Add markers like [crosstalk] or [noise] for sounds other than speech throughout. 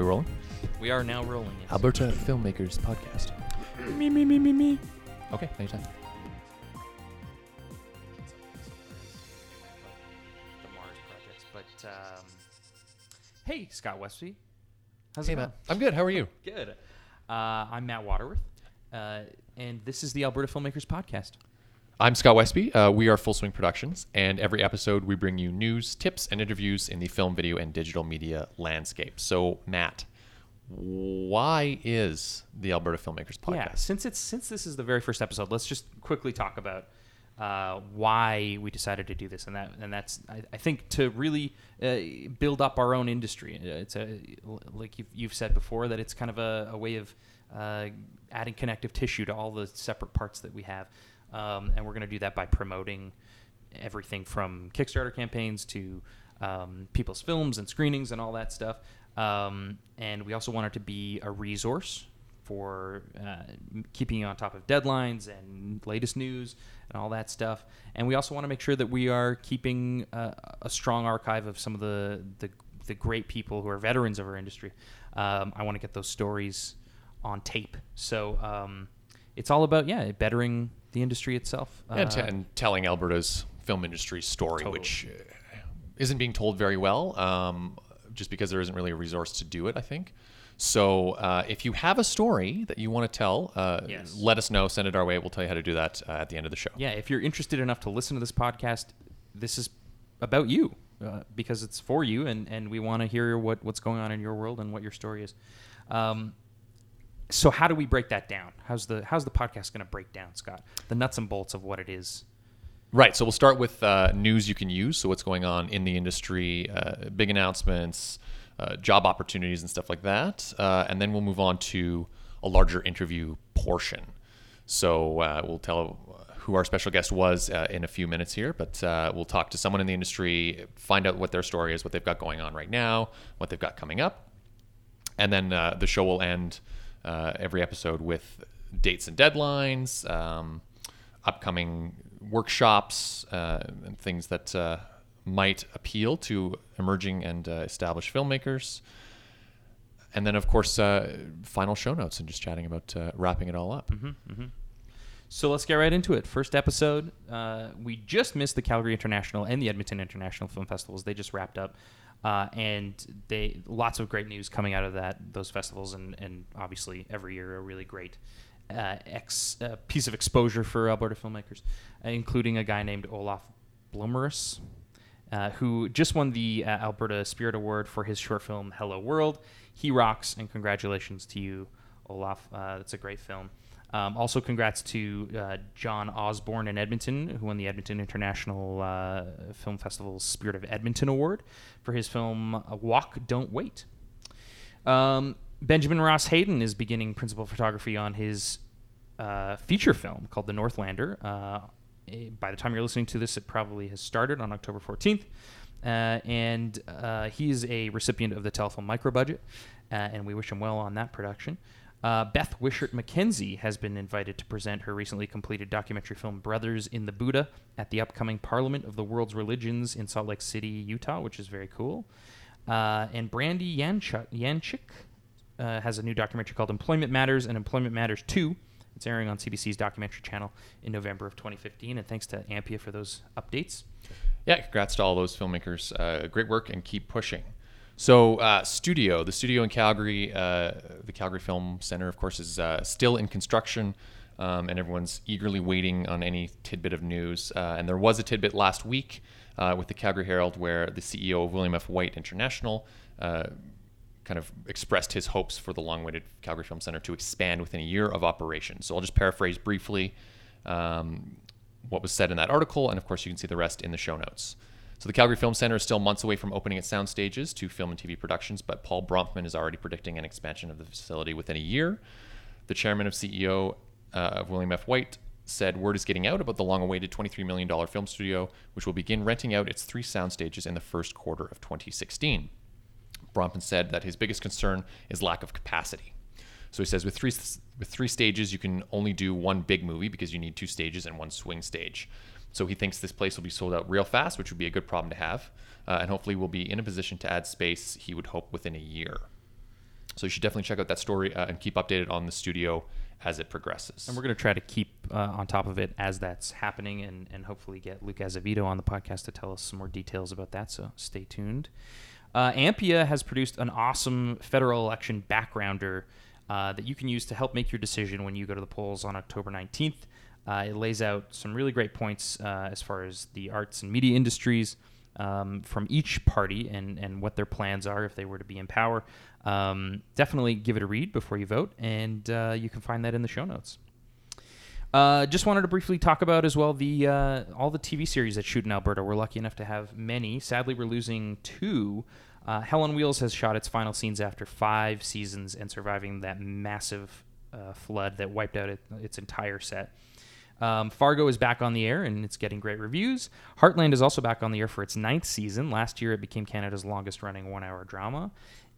we rolling? We are now rolling. Yes. Alberta Filmmakers Podcast. [clears throat] Me, me, me, me, me. Okay, anytime. The Mars projects, but um, hey, Scott Westby. How's Hey, it going? Matt. I'm good. How are you? Good. Uh, I'm Matt Waterworth, uh, and this is the Alberta Filmmakers Podcast. I'm Scott Westby. Uh, we are Full Swing Productions, and every episode we bring you news, tips, and interviews in the film, video, and digital media landscape. So, Matt, why is the Alberta Filmmakers Podcast? Yeah, since it's since this is the very first episode, let's just quickly talk about uh, why we decided to do this, and that and that's I, I think to really uh, build up our own industry. Uh, It's a like you've, you've said before that it's kind of a, a way of uh, adding connective tissue to all the separate parts that we have, um, and we're going to do that by promoting everything from Kickstarter campaigns to um, people's films and screenings and all that stuff. Um, and we also want it to be a resource for uh, keeping you on top of deadlines and latest news and all that stuff. And we also want to make sure that we are keeping uh, a strong archive of some of the, the, the great people who are veterans of our industry. Um, I want to get those stories on tape. So um, it's all about, yeah, bettering the industry itself. and, t- Uh, and telling Alberta's film industry story, Totally. which uh, isn't being told very well, um, just because there isn't really a resource to do it. I think. So, uh, if you have a story that you want to tell, uh, Yes. let us know. Send it our way. We'll tell you how to do that uh, at the end of the show. yeah, if you're interested enough to listen to this podcast, this is about you uh, because it's for you, and, and we want to hear what, what's going on in your world and what your story is. Um, so how do we break that down? How's the how's the podcast going to break down, Scott? The nuts and bolts of what it is. Right. So we'll start with uh, news you can use. So what's going on in the industry, uh, big announcements, uh, job opportunities, and stuff like that. Uh, and then we'll move on to a larger interview portion. So uh, we'll tell who our special guest was uh, in a few minutes here, but we'll talk to someone in the industry, find out what their story is, what they've got going on right now, what they've got coming up, and then the show will end uh, every episode with dates and deadlines, um, upcoming workshops, uh, and things that uh, might appeal to emerging and uh, established filmmakers. And then, of course, uh, final show notes and just chatting about uh, wrapping it all up. So let's get right into it. First episode. We just missed the Calgary International and the Edmonton International Film Festivals. They just wrapped up, uh, and they lots of great news coming out of that those festivals, and, and obviously every year a really great uh, ex uh, piece of exposure for Alberta filmmakers, uh, including a guy named Olaf Blummerus. Uh, who just won the uh, Alberta Spirit Award for his short film Hello World. He rocks, and congratulations to you, Olaf. That's a great film. Um, also, congrats to uh, John Osborne in Edmonton, who won the Edmonton International uh, Film Festival's Spirit of Edmonton Award for his film uh, Walk, Don't Wait. Um, Benjamin Ross Hayden is beginning principal photography on his uh, feature film called The Northlander. Uh, eh, by the time you're listening to this, it probably has started on October 14th. Uh, and he is a recipient of the Telefilm Micro Budget, and we wish him well on that production. Uh, Beth Wishart McKenzie has been invited to present her recently completed documentary film Brothers in the Buddha at the upcoming Parliament of the World's Religions in Salt Lake City, Utah, which is very cool. Uh, and Brandy Yanchyk uh, has a new documentary called Employment Matters and Employment Matters 2. It's airing on CBC's documentary channel in November of 2015. And thanks to AMPIA for those updates. Yeah, congrats to all those filmmakers. Uh, great work and keep pushing. So, uh, studio, the studio in Calgary, uh, the Calgary Film Center, of course, is uh, still in construction, um, and everyone's eagerly waiting on any tidbit of news. Uh, and there was a tidbit last week uh, with the Calgary Herald where the CEO of William F. White International uh, kind of expressed his hopes for the long-awaited Calgary Film Center to expand within a year of operation. So I'll just paraphrase briefly um, what was said in that article, and of course you can see the rest in the show notes. So the Calgary Film Center is still months away from opening its sound stages to film and TV productions, but Paul Bronfman is already predicting an expansion of the facility within a year. The chairman of CEO uh, of William F. White said word is getting out about the long-awaited $23 million film studio, which will begin renting out its three sound stages in the first quarter of 2016. Bronfman said that his biggest concern is lack of capacity. So he says with three with three stages, you can only do one big movie because you need two stages and one swing stage. So he thinks this place will be sold out real fast, which would be a good problem to have, uh, and hopefully we'll be in a position to add space. He would hope within a year. So you should definitely check out that story uh, and keep updated on the studio as it progresses. And we're going to try to keep uh, on top of it as that's happening and, and hopefully get Luke Azevedo on the podcast to tell us some more details about that. So stay tuned. Uh, AMPIA has produced an awesome federal election backgrounder uh, that you can use to help make your decision when you go to the polls on October 19th. Uh, it lays out some really great points uh, as far as the arts and media industries um, from each party and, and what their plans are if they were to be in power. Um, definitely give it a read before you vote, and uh, you can find that in the show notes. Uh, just wanted to briefly talk about as well the uh, all the TV series that shoot in Alberta. We're lucky enough to have many. Sadly, we're losing two. Uh, Hell on Wheels has shot its final scenes after five seasons and surviving that massive flood that wiped out it, its entire set. Um, Fargo is back on the air and it's getting great reviews. Heartland is also back on the air for its ninth season. Last year, it became Canada's longest running one hour drama.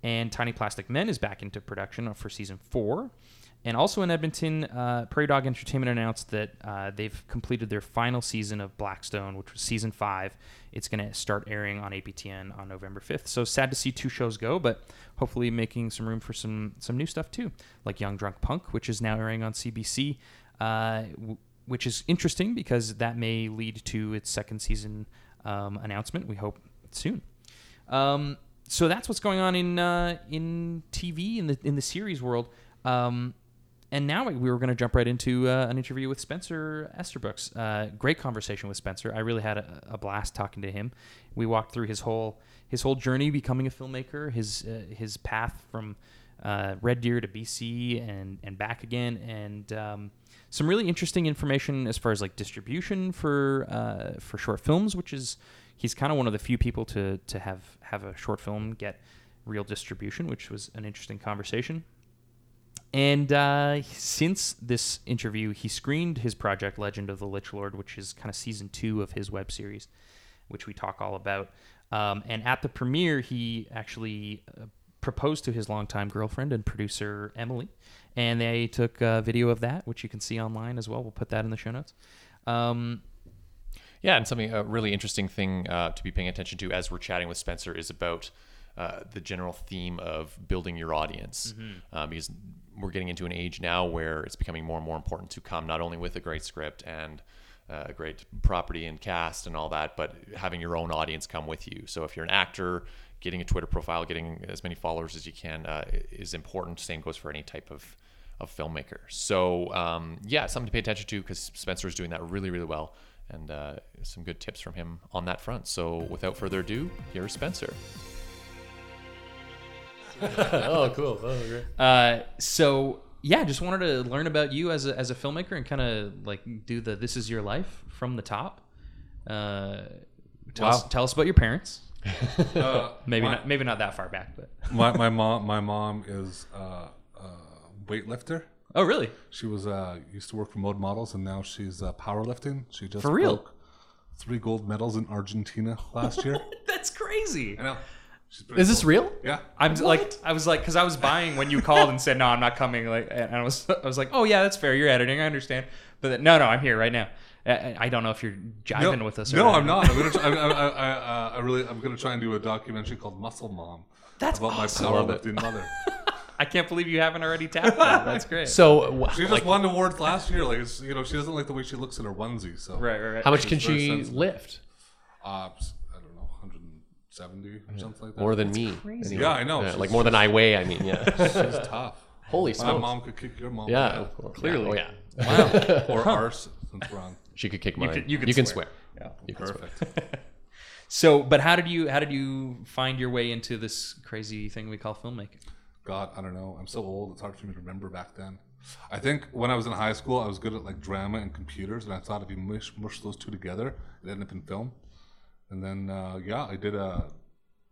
And Tiny Plastic Men is back into production for season four. And also in Edmonton, uh, Prairie Dog Entertainment announced that uh, they've completed their final season of Blackstone, which was season five. It's going to start airing on APTN on November 5th. So sad to see two shows go, but hopefully making some room for some some new stuff too, like Young Drunk Punk, which is now airing on CBC, uh, w- which is interesting because that may lead to its second season um, announcement. We hope soon. Um, so that's what's going on in uh, in TV in the in the series world. Um, and now we were going to jump right into uh, an interview with Spencer Estabrooks. Uh, great conversation with Spencer. I really had a, a, blast talking to him. We walked through his whole his whole journey becoming a filmmaker, his uh, his path from uh, Red Deer to BC and and back again, and um, some really interesting information as far as like distribution for uh, for short films, which is he's kind of one of the few people to to have have a short film get real distribution, which was an interesting conversation. And uh, since this interview, he screened his project Legend of the Lich Lord, which is kind of season two of his web series, which we talk all about. Um, and at the premiere, he actually uh, proposed to his longtime girlfriend and producer Emily, and they took a video of that, which you can see online as well. We'll put that in the show notes. Um, yeah, and something a really interesting thing uh, to be paying attention to as we're chatting with Spencer is about uh, the general theme of building your audience, mm-hmm. uh, because we're getting into an age now where it's becoming more and more important to come not only with a great script and uh, a great property and cast and all that, but having your own audience come with you. So if you're an actor, getting a Twitter profile, getting as many followers as you can uh, is important. Same goes for any type of of filmmaker. So um, yeah, something to pay attention to because Spencer is doing that really, really well, and uh, some good tips from him on that front. So without further ado, here's Spencer. [laughs] oh, cool. Oh, great. Uh, so yeah, just wanted to learn about you as a, as a filmmaker and kind of like do the this is your life from the top. Uh, tell, wow. us, tell us about your parents. Uh, [laughs] maybe my, not maybe not that far back, but [laughs] my, my [laughs] mom my mom is uh, a weightlifter. Oh, really? She was uh, used to work for Mode Models, and now she's uh, powerlifting. She just for real three gold medals in Argentina last year. That's crazy. I know. Is this real? Yeah. I'm what? like, I was like, because I was buying when you called and said, "No, I'm not coming." Like, and I was, I was like, "Oh yeah, that's fair. You're editing. I understand." But then, no, no, I'm here right now. I, don't know if you're jiving no, with us. no, I'm not. I'm gonna. [laughs] Try, I, I, I, uh, I, really, I'm gonna try and do a documentary called Muscle Mom. That's about awesome. my powerlifting mother. [laughs] I can't believe you haven't already tapped that. [laughs] That's great. So she just like, won awards last year. Like, it's, you know, she doesn't like the way she looks in her onesie. So right, right, right. How much can she sensitive. lift? Uh, 70 or something like that. More than me. Anyway. Yeah, I know. Yeah, like more than I weigh, I mean, yeah. she's tough. Holy smokes. My mom could kick your mom. Yeah, clearly. Yeah. Oh, yeah. Wow. or ours, since we're on. She could kick mine. You, could, you, you can swear. Yeah. You Perfect. [laughs] so, but how did you how did you find your way into this crazy thing we call filmmaking? God, I don't know. I'm so old. It's hard for me to remember back then. I think when I was in high school, I was good at like drama and computers, and I thought if you mush, mush those two together, it ended up in film. And then, uh, yeah, I did a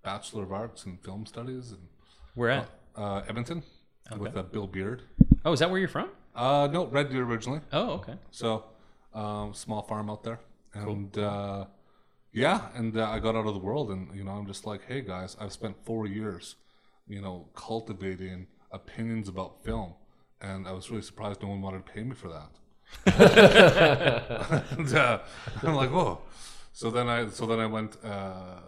Bachelor of Arts in Film Studies. And, Where at? Uh, Edmonton okay. with uh, Bill Beard. Oh, is that where you're from? Uh, no, Red Deer originally. Oh, okay. So, um, small farm out there. And cool. uh, yeah, and uh, I got out of the world, and you know, I'm just like, hey guys, I've spent four years, you know, cultivating opinions about film, and I was really surprised no one wanted to pay me for that. [laughs] and, uh, I'm like, whoa. So then I, so then I went uh,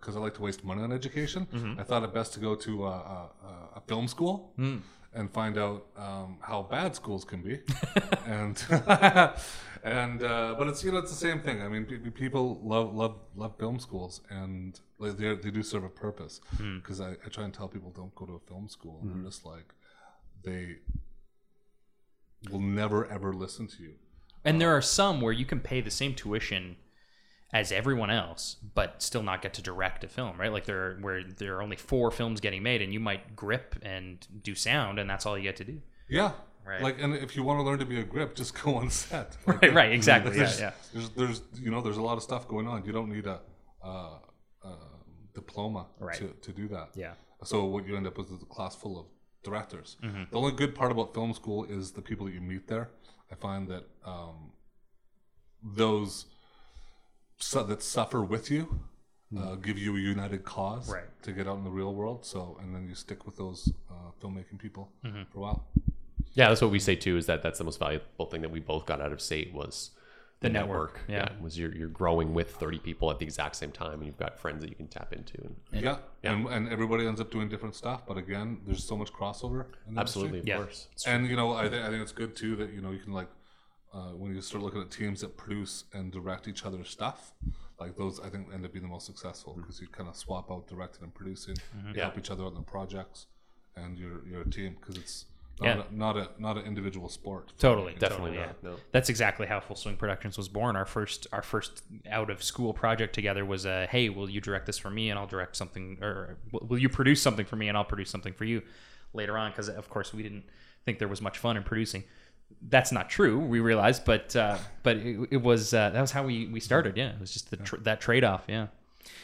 because I like to waste money on education, Mm-hmm. I thought it best to go to a, a, a- film school Hmm. And find out um, how bad schools can be. [laughs] and [laughs] and uh, but it's you know it's the same thing. I mean, pe- pe- people love love love film schools, and like, they they do serve a purpose. Hmm. Because I, I try and tell people don't go to a film school, and they're just like they will never ever listen to you. And there are some where you can pay the same tuition as everyone else, but still not get to direct a film, right? Like there, are, where there are only four films getting made, and you might grip and do sound, and that's all you get to do. Yeah. Right. Like, and if you want to learn to be a grip, just go on set. Like, [laughs] Right, right, exactly. Yeah, There's, yeah. there's, there's, you know, there's a lot of stuff going on. You don't need a, uh, uh, diploma Right. to, to do that. Yeah. So what you end up with is a class full of directors. Mm-hmm. The only good part about film school is the people that you meet there. I find that um, those su- that suffer with you uh, give you a united cause Mm-hmm. Right. to get out in the real world. So, and then you stick with those uh, filmmaking people Mm-hmm. for a while. Yeah, that's what we say too. Is that that's the most valuable thing that we both got out of state was the, The network, yeah. was you're you're growing with 30 people at the exact same time, and you've got friends that you can tap into. And Yeah, And, and everybody ends up doing different stuff. But again, there's so much crossover. In the absolutely, of. Yeah. course. And you know, I think I think it's good too that you know you can like uh, when you start looking at teams that produce and direct each other's stuff. Like those, I think end up being the most successful because you kind of swap out directing and producing, you help each other on the projects, and you're you're a team because it's not, Yeah. a, not a not an individual sport. Totally, Definitely totally, yeah. no. That's exactly how Full Swing Productions was born. Our first, our first out of school project together was a, hey, will you direct this for me, and I'll direct something, or will will you produce something for me, and I'll produce something for you later on, because of course we didn't think there was much fun in producing. That's not true. We realized, but uh, but it, it was uh, that was how we we started. Yeah, it was just the tr- that trade off. Yeah.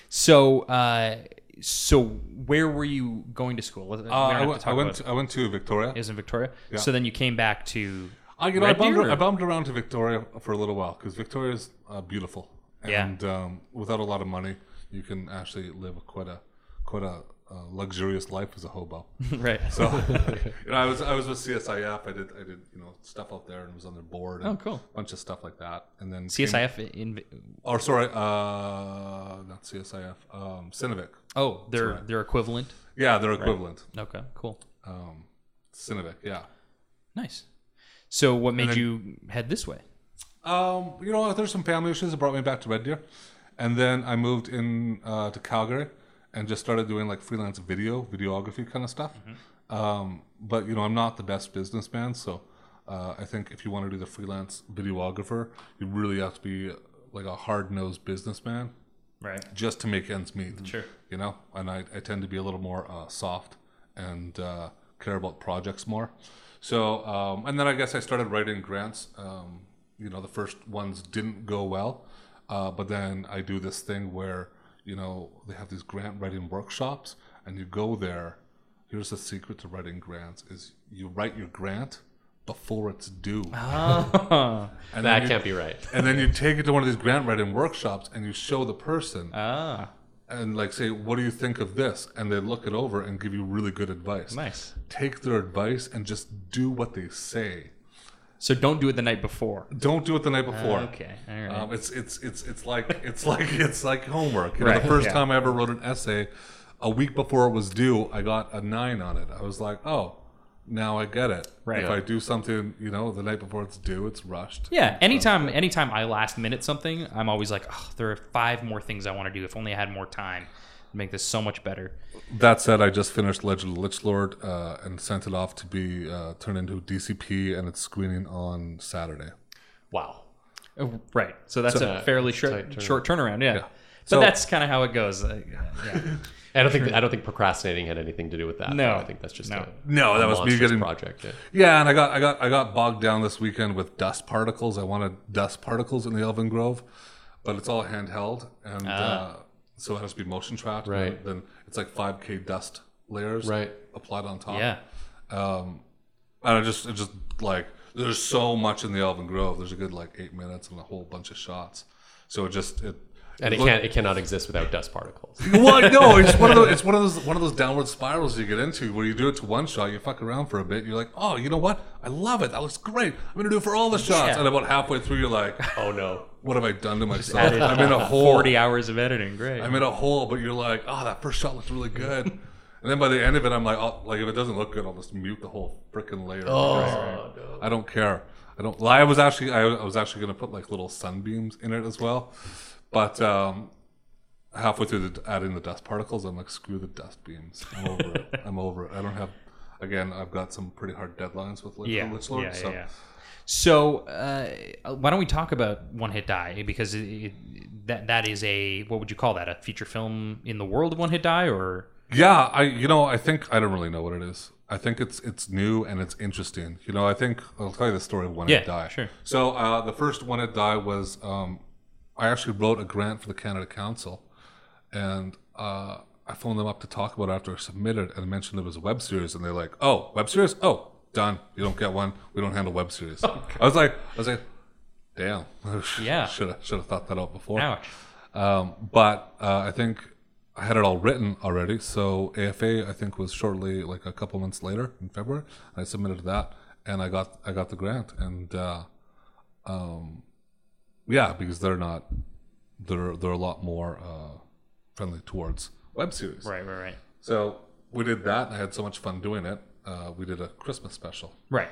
So uh, so where were you going to school? We don't Uh, I, to went, talk I went. about To, it. I went to Victoria. It was in Victoria. Yeah. So then you came back to. I, you know, I Red bummed, Deer, or- I bummed around to Victoria for a little while because Victoria's uh, beautiful, Yeah. and um, without a lot of money, you can actually live quite a quite a uh, luxurious life as a hobo. [laughs] right. So, [laughs] you know, I was I was with CSIF. I did I did you know stuff out there and was on their board. And Oh, cool. A bunch of stuff like that, and then came- CSIF in. or sorry, uh, not CSIF. Um, Cinevic. Oh, they're equivalent. Yeah, they're equivalent. Okay, cool, Um, Cinevic. Yeah. nice. So, what made then- you head this way? Um, you know, there's some family issues that brought me back to Red Deer, and then I moved in uh, to Calgary and just started doing like freelance video, videography kind of stuff. Um, but you know, I'm not the best businessman, so uh, I think if you want to do the freelance videographer, you really have to be like a hard nosed businessman Right. just to make ends meet. Sure. You know, and I, I tend to be a little more uh, soft and uh, care about projects more. So, um, and then I guess I started writing grants. Um, you know, the first ones didn't go well, uh, but then I do this thing where, you know, they have these grant writing workshops, and you go there. Here's the secret to writing grants: is you write your grant before it's due. Ah. [laughs] And That you- can't be right. and then you take it to one of these grant writing workshops and you show the person ah. and like say, "What do you think of this?" And they look it over and give you really good advice. Nice. Take their advice and just do what they say. So don't do it the night before. Don't do it the night before. Okay. All right. Um, it's it's it's it's like it's like [laughs] it's like homework. You know, Right, the first yeah. time I ever wrote an essay, a week before it was due, I got a nine on it. I was like, "Oh, now I get it." Right. If I do something, you know, the night before it's due, it's rushed. yeah. Anytime, anytime I last minute something, I'm always like, oh, there are five more things I want to do. If only I had more time, make this so much better. That said, I just finished Legend of Lich Lord uh, and sent it off to be uh, turned into DCP, and it's screening on Saturday. Wow. Oh, Right. So that's So- a fairly short, turnaround. short turnaround. Yeah. Yeah. But So- that's kind of how it goes. Uh, yeah. [laughs] I don't think I don't think procrastinating had anything to do with that. No. though. I think that's just No. a No, that a was me getting- project. Yeah. Yeah, and I got I got I got bogged down this weekend with dust particles. I wanted dust particles in the Elven Grove, but it's all handheld, and uh, so it has to be motion tracked. Right. Then it's like 5k dust layers Right. applied on top. Yeah. Um, and I just it just like there's so much in the Elven Grove. There's a good like eight minutes and a whole bunch of shots. So it just it And it can't it cannot exist without dust particles. [laughs] well, no, it's one of those. It's one of those. One of those downward spirals you get into where you do it to one shot, you fuck around for a bit, you're like, oh, you know what? I love it. That looks great. I'm gonna do it for all the shots. Yeah. And about halfway through, you're like, Oh no. What have I done to myself? Added I'm in a [laughs] hole. 40 hours of editing. Great. I'm in a hole, but you're like, oh, that first shot looks really good. and then by the end of it, I'm like, oh, like if it doesn't look good, I'll just mute the whole freaking layer. Oh, no. I don't care. I don't. I was actually, I, I was actually gonna put like little sunbeams in it as well, but um, halfway through the, adding the dust particles, I'm like, screw the dust beams. I'm over it. I'm over it. I don't have. Again, I've got some pretty hard deadlines with Lich, yeah, Lich Lord, yeah, so yeah, yeah. So, uh, why don't we talk about One Hit Die? Because it, it, that that is a what would you call that? A feature film in the world of One Hit Die, or Yeah, I you know I think I don't really know what it is. I think it's it's new and it's interesting. You know, I think I'll tell you the story of One Yeah, It Die. sure. So uh, the first One Hit Die was um, I actually wrote a grant for the Canada Council, and uh, I phoned them up to talk about it after I submitted and mentioned it was a web series, and they're like, "Oh, web series? Oh, done. You don't get one. We don't handle web series." I was like, I was like, "Damn, [laughs] Yeah. should have should have thought that out before." ouch? Um, but uh, I think I had it all written already. So AFA, I think, was shortly like a couple months later in February. I submitted that, and I got I got the grant. And uh, um, yeah, because they're not they're they're a lot more uh, friendly towards web series. Right, right, right, So we did that. I had so much fun doing it. Uh, we did a Christmas special. right.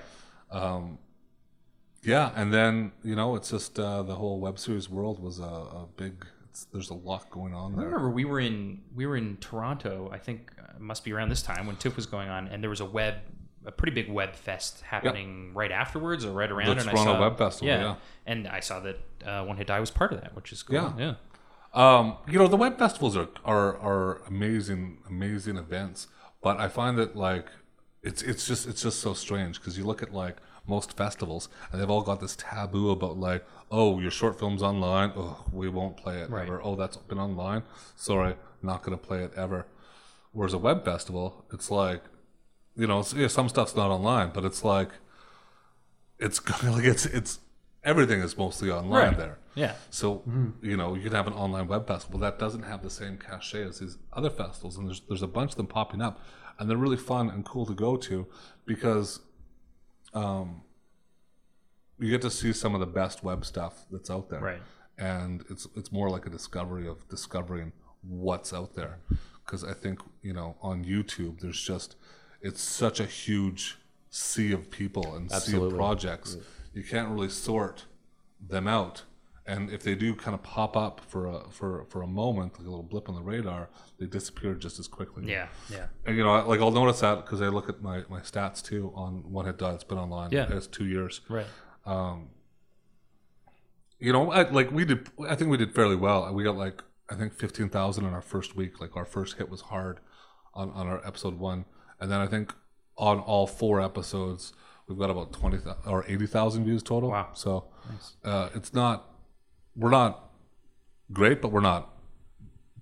Yeah, and then you know it's just uh, the whole web series world was a, a big. It's, there's a lot going on there. I remember we were in we were in Toronto. I think uh, must be around this time when TIFF was going on, and there was a web, a pretty big web fest happening right afterwards or right around. The and Toronto I saw, Web Festival, yeah. and I saw that uh, One Hit Die was part of that, which is cool. Yeah. yeah. Um, you know, the web festivals are, are are amazing, amazing events. But I find that like it's it's just it's just so strange because you look at like most festivals and they've all got this taboo about like, oh, your short film's online, oh, we won't play it Right. ever. Oh, that's been online, sorry, not gonna play it ever. Whereas a web festival, it's like, you know, yeah, some stuff's not online, but it's like, it's [laughs] like it's it's everything is mostly online Right. there. Yeah. So mm-hmm. you know you can have an online web festival that doesn't have the same cachet as these other festivals, and there's there's a bunch of them popping up, and they're really fun and cool to go to because um, you get to see some of the best web stuff that's out there, Right. And it's it's more like a discovery of discovering what's out there, because I think you know on YouTube there's just it's such a huge sea of people and sea of Absolutely. projects. You can't really sort them out. And if they do kind of pop up for a for for a moment, like a little blip on the radar, they disappear just as quickly. Yeah. Yeah. And you know, I- like I'll notice that because I look at my, my stats too on One Hit Die. It's been online. Yeah. It's two years. Right. Um, You know, I, like we did. I think we did fairly well. We got like I think fifteen thousand in our first week. Like our first hit was hard on on our episode one, and then I think on all four episodes we've got about twenty or eighty thousand views total. Wow. So uh, it's not we're not great, but we're not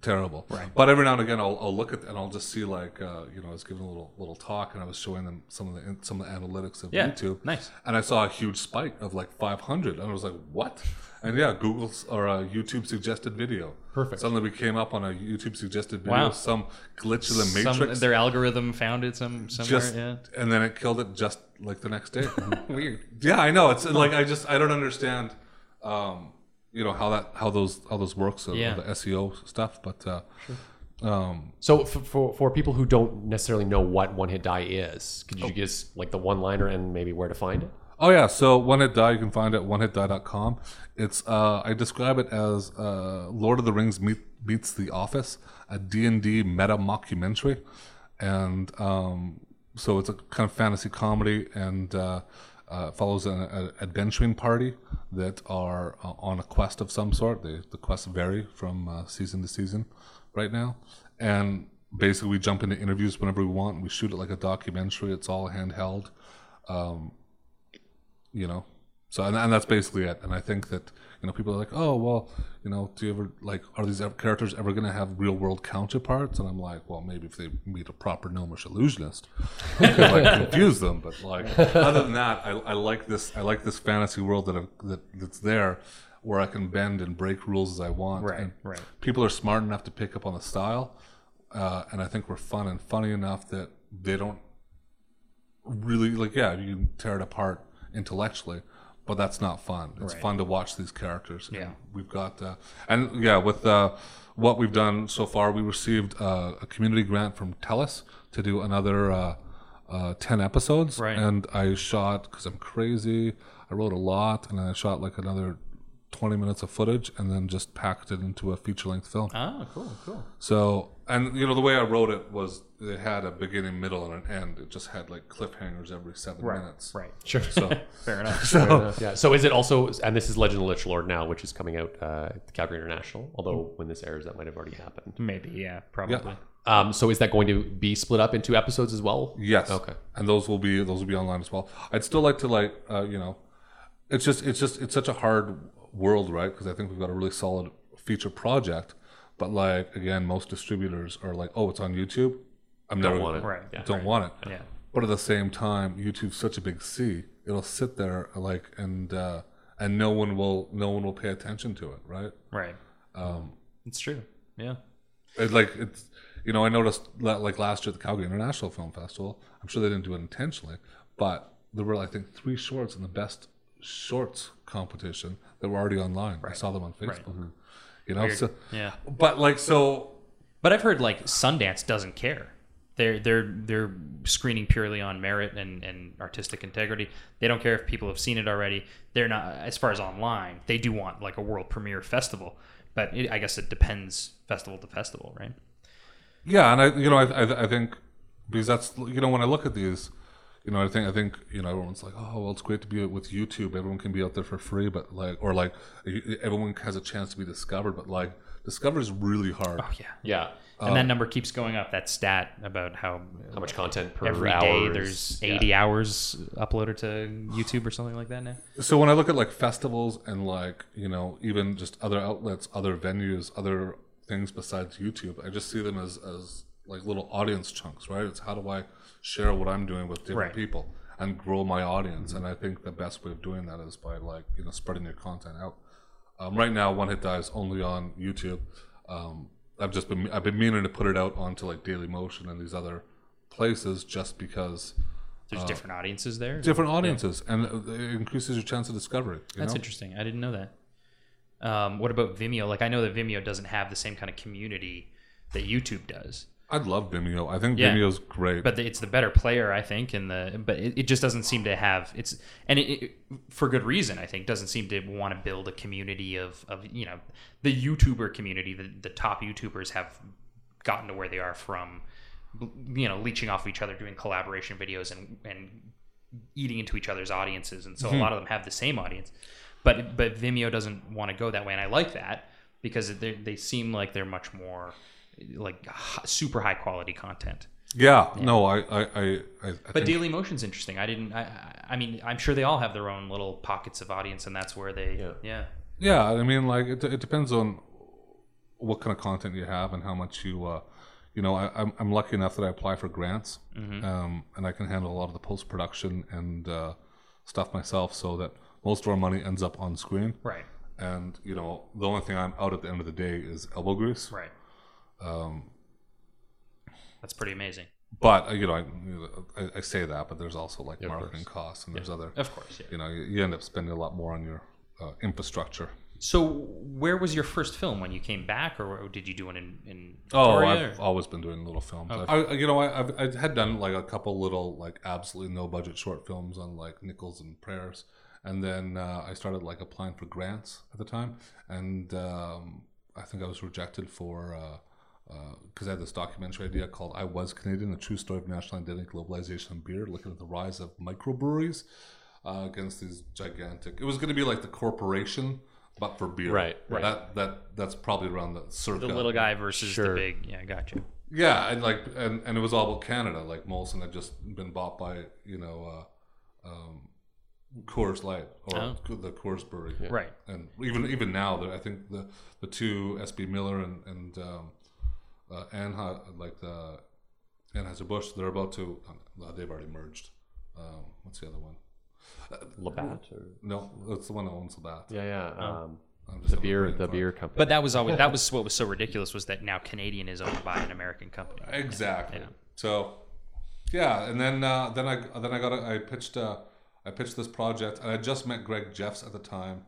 terrible. Right. But every now and again, I'll, I'll look at and I'll just see like uh, you know I was giving a little little talk and I was showing them some of the some of the analytics of Yeah. YouTube. Nice. And I saw a huge spike of like 500, and I was like, "What?" And yeah, Google's or uh, YouTube suggested video. Perfect. Suddenly we came up on a YouTube suggested video. Wow. Some glitch in the Some, matrix. their algorithm found it some somewhere. just yeah. and then it killed it just like the next day. [laughs] Weird. yeah, I know. It's like I just I don't understand. Um, you know how that how those how those works. Uh, Yeah. The SEO stuff, but. Uh, um, So for, for for people who don't necessarily know what one hit die is, could you just like the one liner and maybe where to find it? Oh yeah, so One Hit Die you can find it at onehitdie.com. It's uh, I describe it as uh, Lord of the Rings meet, meets The Office, a D&D meta mockumentary, and um, so it's a kind of fantasy comedy and uh, uh, follows an, adventuring party that are uh, on a quest of some sort. They, the quests vary from uh, season to season right now, and basically we jump into interviews whenever we want. We shoot it like a documentary. It's all handheld you know so and, and that's basically it and i think that you know people are like oh well you know do you ever like are these characters ever going to have real world counterparts and i'm like well maybe if they meet a proper gnomish illusionist [laughs] could like confuse them but like other than that I, I like this i like this fantasy world that, I've, that that's there where I can bend and break rules as I want. Right, And right. People are smart enough to pick up on the style, uh, and I think we're fun and funny enough that they don't really like. Yeah, you can tear it apart intellectually, but that's not fun. It's Right. fun to watch these characters. Yeah. we've got uh, and yeah with uh, what we've done so far, we received uh, a community grant from Telus to do another. Uh, uh, 10 episodes Right. and I shot because I'm crazy. I wrote a lot and then I shot like another 20 minutes of footage and then just packed it into a feature length film. Oh, cool, cool. So, and you know, the way I wrote it was it had a beginning, middle, and an end. It just had like cliffhangers every seven minutes. Right. Sure. So, [laughs] Fair enough. so yeah. So is it also, and this is Legend of Lich Lord now, which is coming out uh, at the Calgary International, although when this airs, that might have already happened. Maybe, yeah, probably. Um, so is that going to be split up into episodes as well? yes, Okay. and those will be those will be online as well. I'd still like to like uh, you know, it's just it's just it's such a hard world, right? Because I think we've got a really solid feature project, but like again, most distributors are like, oh, it's on YouTube. I'm Don't want it. Right. Yeah. don't want it. Yeah. But at the same time, YouTube's such a big sea; it'll sit there like and uh, and no one will no one will pay attention to it, right? Right. Um, it's true. Yeah. It's like it's you know I noticed that, like last year at the Calgary International Film Festival. I'm sure they didn't do it intentionally, but there were I think three shorts in the best shorts competition that were already online. I saw them on Facebook. You know, so Yeah. but like so But I've heard like Sundance doesn't care. They're they're they're screening purely on merit and, and artistic integrity. They don't care if people have seen it already. They're not as far as online. They do want like a world premiere festival, but it, I guess it depends festival to festival, right? Yeah, and I, you know, I, I, I think because that's, you know, when I look at these, you know, I think, I think, you know, everyone's like, oh, well, it's great to be with YouTube. Everyone can be out there for free, but like, or like, everyone has a chance to be discovered, but like, discover is really hard. Oh yeah. Yeah. And that uh, number keeps going up. That stat about how How much content per every hour? day is- there's yeah. 80 hours uploaded to YouTube or something like that now. So when I look at like festivals and like, you know, even just other outlets, other venues, other things besides YouTube, I just see them as, as like little audience chunks, right? It's how do I share what I'm doing with different Right. people and grow my audience? And I think the best way of doing that is by like, you know, spreading your content out. Um, right now, One Hit Die is only on YouTube. Um, I've just been I've been meaning to put it out onto like Daily Motion and these other places just because There's different audiences there. different audiences and it increases your chance of discovery. You That's know? interesting. I didn't know that. Um, what about Vimeo? Like I know that Vimeo doesn't have the same kind of community that YouTube does, I'd love Vimeo. I think Yeah. Vimeo's great. but the, it's the better player, I think. In the but it, it just doesn't seem to have it's and it, it for good reason. I think doesn't seem to want to build a community of of you know the YouTuber community. The the top YouTubers have gotten to where they are from you know leeching off of each other, doing collaboration videos and and eating into each other's audiences, and so a mm-hmm. lot of them have the same audience. But but Vimeo doesn't want to go that way, and I like that because they they seem like they're much more like super high quality content. yeah, no, I, I, I, I, I But think, Daily Motion's interesting. I didn't. I, I- I mean, I'm sure they all have their own little pockets of audience, and that's where they. Yeah. Yeah. yeah, I mean, like it, it depends on what kind of content you have and how much you, uh, you know, I, I'm, I'm lucky enough that I apply for grants, um, and I can handle a lot of the post production and uh, stuff myself, so that most of our money ends up on screen. Right. And you know, the only thing I'm out at the end of the day is elbow grease. Right. Um. That's pretty amazing. But uh, you know, I, I, I say that, but there's also like of marketing costs and there's other. Of course. Yeah. You know, you, you end up spending a lot more on your uh, infrastructure. So, where was your first film when you came back, or did you do one in in Oh, Victoria, I've or- always been doing little films. I, I, you know, I, I've, I had done like a couple little like absolutely no budget short films on like nickels and prayers, and then uh, I started like applying for grants at the time, and um, I think I was rejected for because I had this documentary idea called "I Was Canadian: A True Story of National Identity, Globalization, and Beer," looking at the rise of microbreweries uh, against these gigantic. It was going to be like the corporation. But for beer, Right, right. That that that's probably around the circa the little guy versus Sure. the big? Yeah, gotcha. yeah, and like, and, and it was all about Canada. Like Molson had just been bought by you know uh, um, Coors Light or Oh. the Coors Brewery, Right. and even even now, there- I think the the two SB Miller and and um, uh, Anha like the Anheuser Busch, they're about to. Uh, they've already merged. Um, what's the other one? Labatt or No, that's the one that owns Labatt. yeah, yeah. Um, The beer, the fart. beer company. But that was always that was [laughs] what was so ridiculous was that now Canadian is owned by an American company. Exactly. Yeah. So, yeah, and then uh, then I then I got a, I pitched uh, I pitched this project, and I just met Greg Jeffs at the time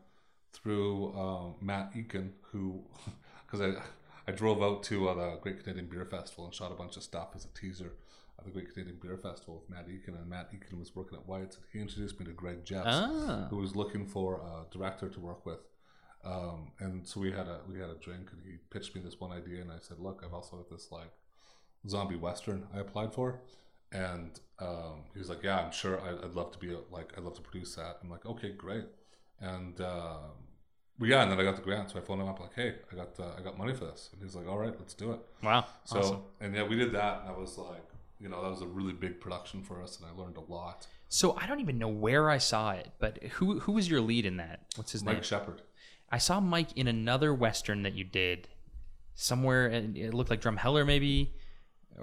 through um, Matt Eakin, who [laughs] because I I drove out to uh, the Great Canadian Beer Festival and shot a bunch of stuff as a teaser at the Great Canadian Beer Festival with Matt Eakin, and Matt Eakin was working at White's, and he introduced me to Greg Jeffs, Ah. who was looking for a director to work with. Um, and so we had a we had a drink, and he pitched me this one idea, and I said, "Look, I've also got this like zombie western I applied for, and um, he was like, "Yeah, I'm sure I'd, I'd love to be a, like I'd love to produce that." I'm like, "Okay, great," and um, well, yeah, and then I got the grant, so I phoned him up like, "Hey, I got uh, I got money for this," and he's like, "All right, let's do it." Wow. So awesome. and yeah, we did that, and I was like, you know, that was a really big production for us, and I learned a lot. So I don't even know where I saw it, but who who was your lead in that? What's his Mike name? Mike Shepard. I saw Mike in another western that you did somewhere, and it looked like Drumheller maybe.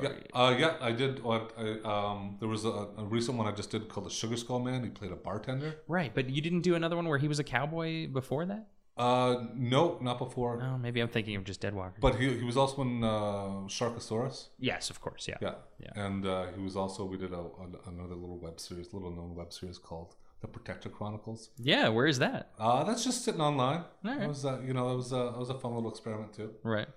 Yeah, uh, yeah, I did. I, um, there was a, a recent one I just did called the Sugar Skull Man. He played a bartender. Right, but you didn't do another one where he was a cowboy before that. Uh, no, not before. No, maybe I'm thinking of just Deadwalker. But he, he was also in uh, Sharkosaurus. yes, of course, yeah. Yeah. Yeah. And uh, he was also, we did a, a, another little web series, little known web series called The Protector Chronicles. Yeah, where is that? Uh, that's just sitting online. All right. It was, uh, you know, that was, uh, that was a fun little experiment too. Right.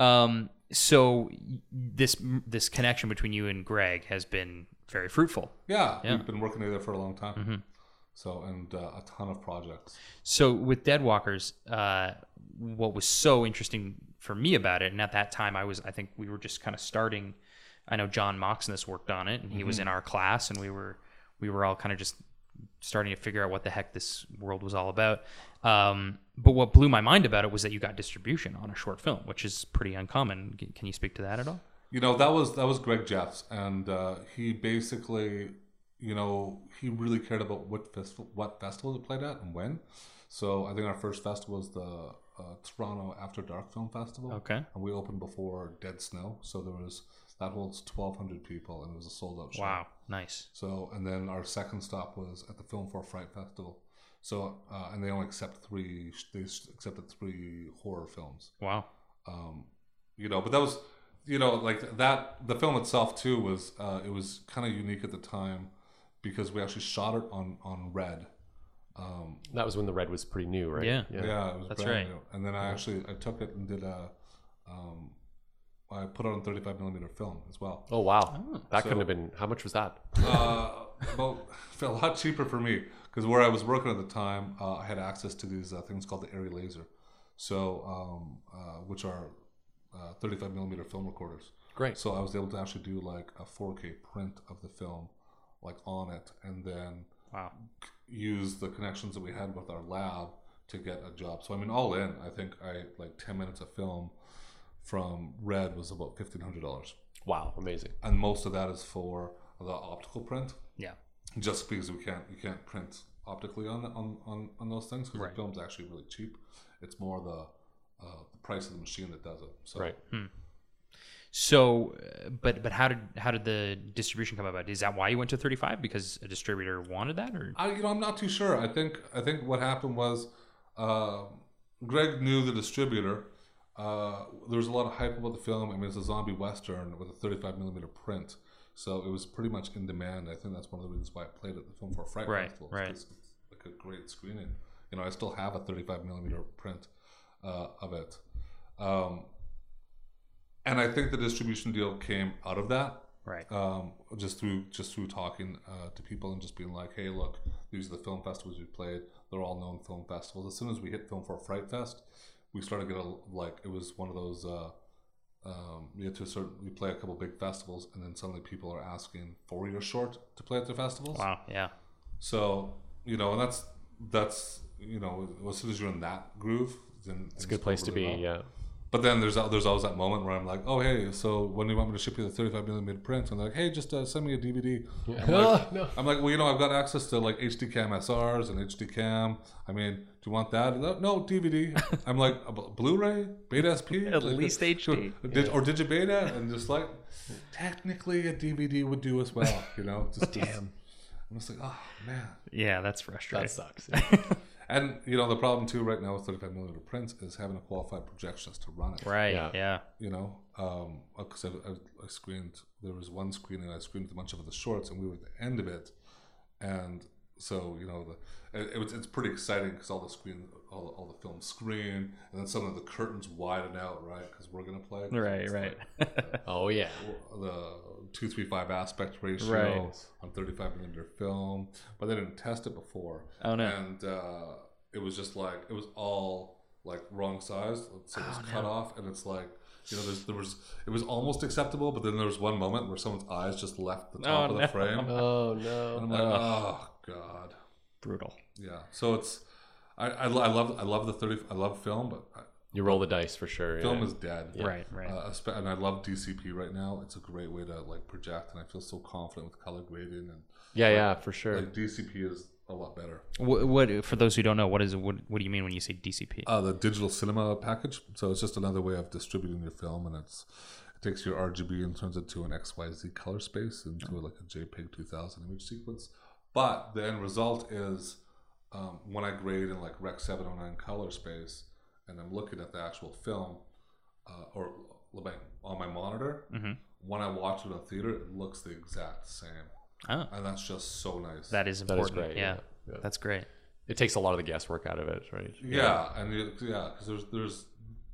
Um, so this this connection between you and Greg has been very fruitful. Yeah, Yeah. we've been working together for a long time. So, and uh, a ton of projects. So with Deadwalkers, uh, what was so interesting for me about it, and at that time I was, I think we were just kind of starting. I know John Moxness worked on it, and he was in our class, and we were we were all kind of just starting to figure out what the heck this world was all about. Um, but what blew my mind about it was that you got distribution on a short film, which is pretty uncommon. Can you speak to that at all? You know, that was that was Greg Jeffs, and uh, he basically, you know, he really cared about what festival, what festivals it played at and when. So I think our first festival was the uh, Toronto After Dark Film Festival. Okay. And we opened before Dead Snow, so there was that holds twelve hundred people, and it was a sold out show. Wow, nice. So and then our second stop was at the Film for Fright Festival. So uh, and they only accept three. They accepted three horror films Wow. um, you know but that was you know like that the film itself too was uh, it was kind of unique at the time because we actually shot it on on red um, that was when the red was pretty new, right? Yeah. yeah. it was That's brand right. new. and then i actually i took it and did a um, i put it on 35 millimeter film as well Oh wow, that So- couldn't have been. How much was that? [laughs] uh, about [laughs] a lot cheaper for me because where I was working at the time, uh, I had access to these uh, things called the ARRI Laser, so um, uh, which are uh, 35 millimeter film recorders. Great. So I was able to actually do like a 4K print of the film, like on it, and then Wow. use the connections that we had with our lab to get a job. So I mean, all in, I think I like 10 minutes of film from Red was about fifteen hundred dollars, Wow, amazing. and most of that is for the optical print Yeah. just because we can't you can't print optically on on on, on those things because Right. the film's actually really cheap. It's more the uh, the price of the machine that does it. So Right. So, uh, but but how did how did the distribution come about? Is that why you went to 35 because a distributor wanted that, or I you know I'm not too sure. I think I think what happened was uh, Greg knew the distributor. Uh, there was a lot of hype about the film. I mean, it's a zombie western with a 35 millimeter print, so it was pretty much in demand. I think that's one of the reasons why I played at the Film for Fright Right, Festival. right. It's like a great screening. You know, I still have a 35 millimeter print uh, of it. Um, and I think the distribution deal came out of that right? um, just through just through talking uh, to people and just being like, hey, look, these are the film festivals we played. They're all known film festivals. As soon as we hit Film for Fright Fest, we started getting like it was one of those. Uh, um, to certain, you play a couple big festivals, and then suddenly people are asking for your short to play at their festivals. Wow. Yeah. So you know, and that's that's you know, as soon as you're in that groove, then It's a good place to be. Yeah. But then there's there's always that moment where I'm like, oh hey, so when do you want me to ship you the 35 millimeter print? And they're like, hey, just uh, send me a DVD. I'm, like, [laughs] no. I'm like, well, you know, I've got access to like HD Cam SRs and HD Cam. I mean, do you want that? No, no DVD. [laughs] I'm like, a Blu- Blu-ray, Beta SP, At Like, least HD. Did, or Digibeta, and just like, technically a DVD would do as well. You know, just, [laughs] Damn. I'm just like, oh man. Yeah, that's frustrating. That sucks. yeah. And you know the problem too right now with 35 millimeter prints is having a qualified projectionist to run it. Right. Yeah. Yeah. You know, um, uh, because I, I, I screened. There was one screening I screened a bunch of the shorts, and we were at the end of it, and so you know the it, it was it's pretty exciting because all the screen all, the- all the film screen and then some of the curtains widen out right because we're gonna play. Right. Right. like [laughs] Oh yeah. the two three five aspect ratio Right. on 35 millimeter film but they didn't test it before Oh, no. and uh, it was just like it was all like wrong size so it was Oh, cut off and it's like you know there's, there was it was almost acceptable but then there was one moment where someone's eyes just left the top Oh, of the no. frame [laughs] Oh and no. i'm like oh god Brutal. yeah so it's I, I, I love I love the 30 I love film but I, You roll the dice for sure. film yeah. is dead Right. Right. uh, and I love DCP right now. It's a great way to like project, and I feel so confident with color grading and yeah, yeah, for sure. like DCP is a lot better. what, what for those who don't know, what is what? What do you mean when you say DCP? Uh, the digital cinema package. So it's just another way of distributing your film, and it's it takes your RGB and turns it to an XYZ color space into like a JPEG 2000 image sequence. But the end result is um, when I grade in like Rec 709 color space, and I'm looking at the actual film, uh, or like on my monitor. Mhm. When I watch it in a theater, it looks the exact same, Oh, and that's just so nice. that is important. is great. yeah. yeah. That's great. It takes a lot of the guesswork out of it, right? Yeah, and you, yeah, because there's there's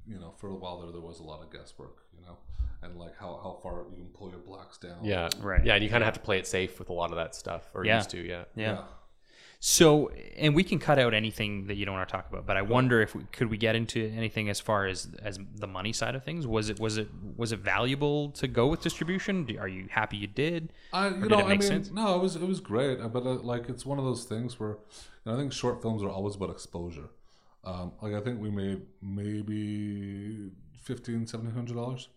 you know for a while there there was a lot of guesswork, you know, and like how how far you can pull your blacks down. Yeah. Right. Yeah, and you kind of have to play it safe with a lot of that stuff, or Yeah. used to. Yeah. Yeah. So, and we can cut out anything that you don't want to talk about, but I wonder if we, could we get into anything as far as as the money side of things? Was it was it was it valuable to go with distribution? Are you happy you did? I Or you did know it I mean sense? no it was it was great uh, but uh, like it's one of those things where you know, I think short films are always about exposure. Um, like I think we made maybe fifteen seventeen hundred dollars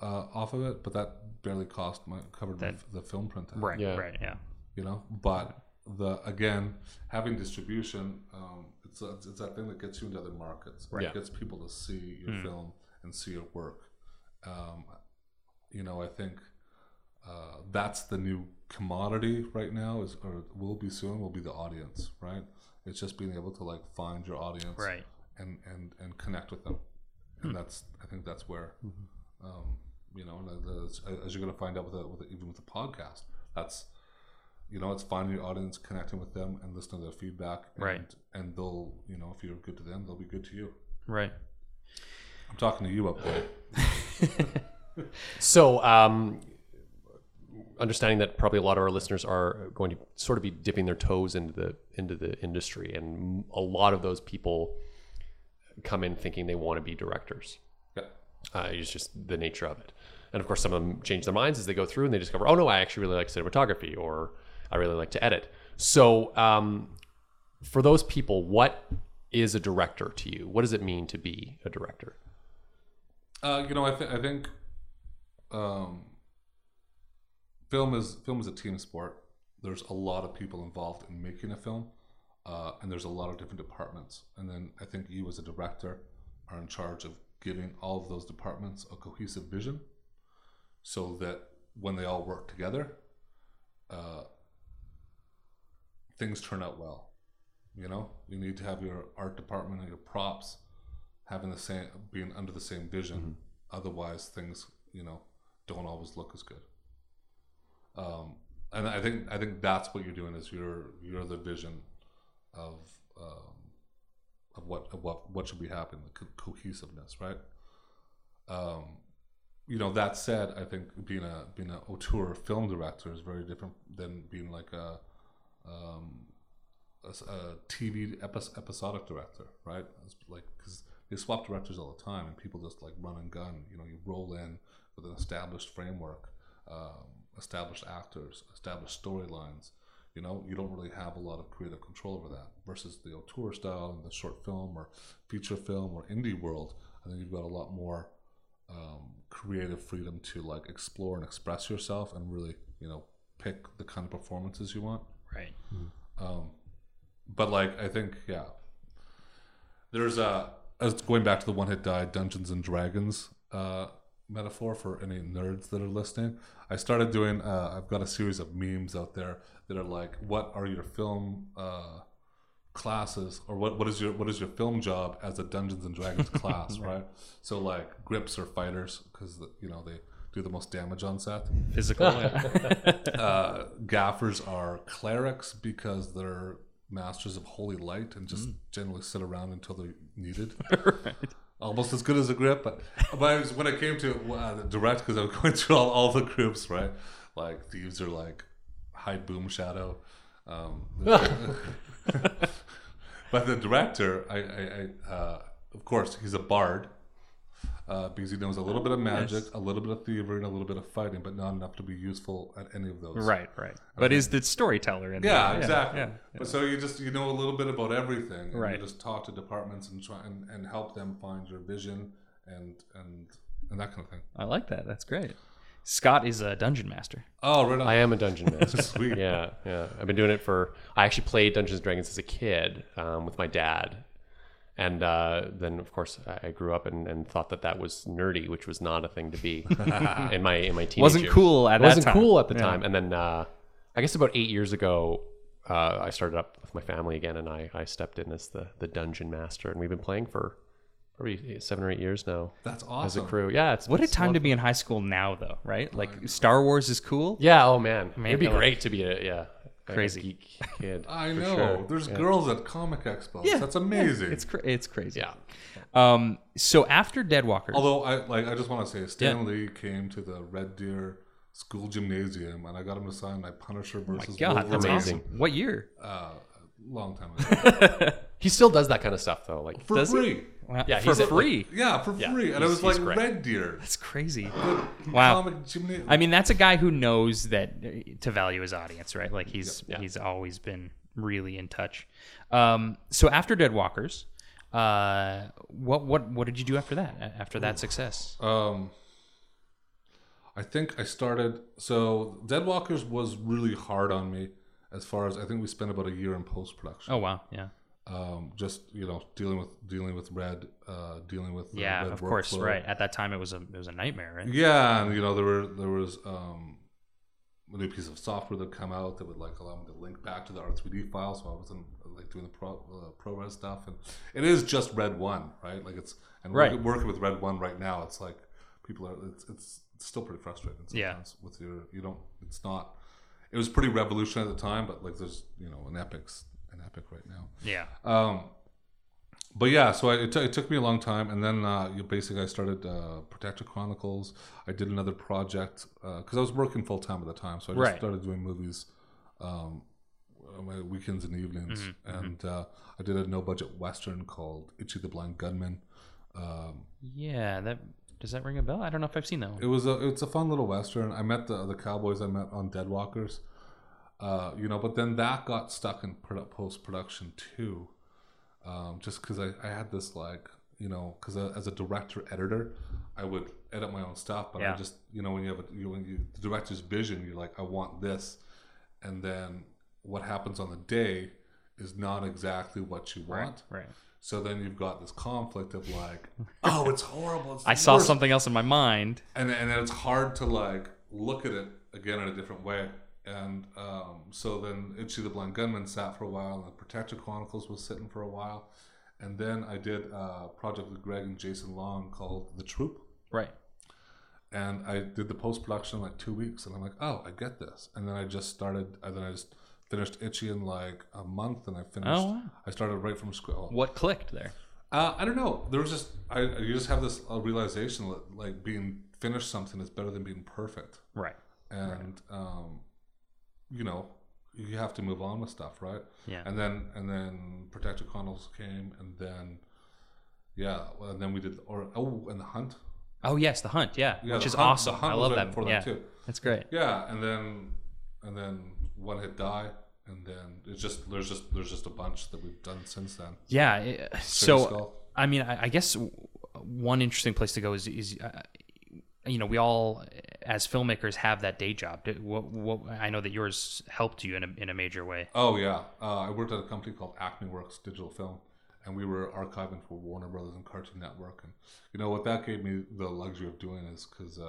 uh, off of it, but that barely cost my covered That- the, the film print. Right, Yeah. right, yeah, you know but the again having distribution um, it's, it's it's that thing that gets you into other markets. Right. it gets people to see your film and see your work. Um, you know i think uh, that's the new commodity right now is or will be soon will be the audience right? It's just being able to like find your audience right. and and and connect with them. And that's i think that's where um, you know and the, as you're going to find out with, the, with the, even with the podcast that's you know it's finding your audience connecting with them and listening to their feedback and, Right. and they'll you know if you're good to them they'll be good to you Right. i'm talking to you up there [laughs] So, um, understanding that probably a lot of our listeners are going to sort of be dipping their toes into the into the industry, and a lot of those people come in thinking they want to be directors. yeah Uh, it's just the nature of it. And of course, some of them change their minds as they go through and they discover, oh no, I actually really like cinematography or I really like to edit. So, um, for those people, what is a director to you? What does it mean to be a director? Uh, you know, I, th- I think um, film is film is a team sport. There's a lot of people involved in making a film, uh, and there's a lot of different departments. And then I think you, as a director, are in charge of giving all of those departments a cohesive vision, so that when they all work together, uh, things turn out well. You know, you need to have your art department and your props having the same being under the same vision. Otherwise things you know don't always look as good. Um, and i think i think that's what you're doing is you're you're the vision of um, of what of what what should be happening the co- cohesiveness right? Um, you know that said i think being a being an auteur film director is very different than being like a um, a, a TV episodic director, right? It's like because they swap directors all the time, and people just like run and gun. You know, you roll in with an established framework, um, established actors, established storylines. You know, you don't really have a lot of creative control over that. Versus the auteur style in the short film or feature film or indie world, I think you've got a lot more um, creative freedom to like explore and express yourself, and really, you know, pick the kind of performances you want Right. um, but like I think yeah, there's a as going back to the one hit die Dungeons and Dragons uh, metaphor for any nerds that are listening. I started doing. Uh, I've got a series of memes out there that are like, "What are your film uh, classes or what, what is your what is your film job as a Dungeons and Dragons [laughs] class, right? So like grips are fighters because you know they do the most damage on set. Physical. [laughs] Uh, gaffers are clerics because they're masters of holy light and just generally sit around until they're needed. [laughs] Almost as good as a grip, but, but I was, when I came to uh, the direct, because I was [laughs] going through all, all the groups, right? Like thieves are like hide boom shadow. Um, but the director, I, I, I uh, of course, he's a bard uh, because he knows a little bit of magic, a little bit of thievery, and a little bit of fighting, but not enough to be useful at any of those. right, right. But is the storyteller in Yeah, there. exactly. Yeah, But so you just you know a little bit about everything, and Right. You just talk to departments and try and, and help them find your vision and and and that kind of thing. I like that. That's great. Scott is a dungeon master. Oh, right on. I am a dungeon [laughs] master. Sweet. Yeah, yeah. I've been doing it for. I actually played Dungeons and Dragons as a kid um, with my dad, and uh, then of course I I grew up and, and thought that that was nerdy, which was not a thing to be [laughs] in my in my teenage Wasn't years. cool at It that wasn't time. cool at the Yeah. time, and then uh, I guess about eight years ago. Uh, I started up with my family again, and I, I stepped in as the, the dungeon master, and we've been playing for probably seven or eight years now That's awesome. as a crew. Yeah, it's What a time lot to be in high school now, though, right? Like Star Wars is cool. Yeah. Oh man, Man, it'd be like- great to be a yeah a Crazy. geek kid. [laughs] I know. sure. There's girls at comic expos. Yeah, That's amazing. It's cra- it's crazy. Yeah. Um. So after Deadwalkers, Although I like, I just want to say, Stan Lee came to the Red Deer School Gymnasium, and I got him to sign my Punisher versus Oh God, that's Wolverine. awesome. What year? Uh, long time [laughs] ago He still does that kind of stuff though. Like for Does he? Free. Wow, Yeah, for he's a- free. Yeah, for Yeah, free, and it was like great. Red Deer. That's crazy. Wow. I mean, that's a guy who knows that uh, to value his audience, right? Like he's Yeah. he's always been really in touch. Um, so after Deadwalkers, uh, what what what did you do after that? After that success? Um, I think I started. So Deadwalkers was really hard on me, as far as I think we spent about a year in post production. Oh wow, yeah, Um, just you know, dealing with dealing with red, uh, dealing with the yeah, of course, right. At that time, it was a it was a nightmare, right? Yeah, and you know there were there was um, a new piece of software that come out that would like allow me to link back to the R3D file, so I wasn't like doing the pro uh, ProRes stuff, and it is just Red One, right? Like it's and Right. working, with Red One right now, it's like people are it's it's still pretty frustrating Yeah. sometimes with your you don't it's not it was pretty revolutionary at the time, but like there's you know an epic's an epic right now. Yeah, Um, but yeah, so I, it, t- it took me a long time, and then uh, you basically I started uh, Protector Chronicles. I did another project because I was working full time at the time, so I just Right. started doing movies um, on my weekends and evenings, Mm-hmm, and uh, I did a no budget western called Itchy the Blind Gunman. Um, yeah. That does that ring a bell? I don't know if I've seen that one. it was a it's a fun little western. I met the the cowboys I met on Deadwalkers, uh, you know, but then that got stuck in post production too, um, just because I, I had this like you know because as a director editor, I would edit my own stuff, but Yeah. I just you know when you have a you, when you the director's vision, you're like I want this, and then what happens on the day is not exactly what you want. Right. right. So then you've got this conflict of like, [laughs] oh, it's horrible. It's I saw something else in my mind. and and then it's hard to like look at it again in a different way. And um, so then Itchy the Blind Gunman sat for a while, and the Protector Chronicles was sitting for a while, and then I did a project with Greg and Jason Long called The Troop, Right. and I did the post production in like two weeks, and I'm like, oh, I get this. And then I just started, and then I just finished Itchy in like a month, and I finished. Oh, wow. I started right from script. What clicked there? Uh, I don't know. There was just I you just have this uh, realization that like being finished something is better than being perfect, Right. and um, you know you have to move on with stuff, right? Yeah. And then and then Protector Chronicles came, and then yeah, well, and then we did or oh, and the Hunt, Oh yes, the hunt. Yeah, Yeah, which is Hunt- awesome. I love that. before Yeah, too. that's great. yeah, and then and then One Hit Die, and then it's just there's just there's just a bunch that we've done since then. Yeah. it- so. I mean, I, I guess one interesting place to go is, is uh, you know, we all as filmmakers have that day job. What, what, I know that yours helped you in a, in a major way. Oh yeah, uh, I worked at a company called Acme Works Digital Film, and we were archiving for Warner Brothers and Cartoon Network. And you know what that gave me the luxury of doing is because uh,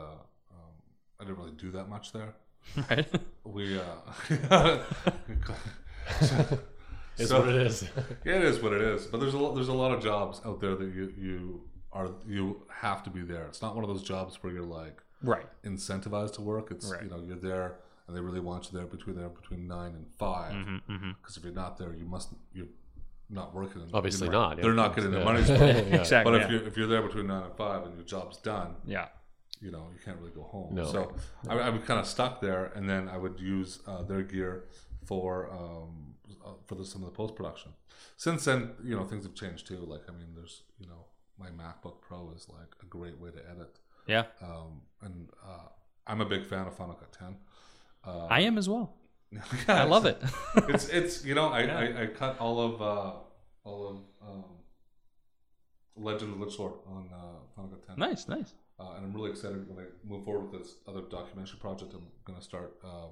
um, I didn't really do that much there. [laughs] Right. We uh, [laughs] so, Is So- what it is. [laughs] Yeah, it is what it is. But there's a lot, there's a lot of jobs out there that you you are you have to be there. It's not one of those jobs where you're like Right. incentivized to work. It's Right. you know you're there and they really want you there between there between nine and 5 Mm-hmm, Because if you're not there, you must you're not working. Obviously you're not, yeah. They're not getting their Yeah. money's [laughs] worth. Exactly. But if yeah. you're if you're there between nine and five and your job's done, yeah. you know you can't really go home. No. So I, I was kind of stuck there, and then I would use uh, their gear for um, uh, for the, some of the post production. Since then, you know things have changed too. Like I mean, there's you know my MacBook Pro is like a great way to edit, Yeah. um, and uh, I'm a big fan of Final Cut 10. Uh, I am as well. yeah, [laughs] I love it. [laughs] it's it's you know I, I, I cut all of uh, all of um, Legend of the Sword on uh, Final Cut 10. nice, nice. Uh, and I'm really excited when I move forward with this other documentary project. I'm going to start um,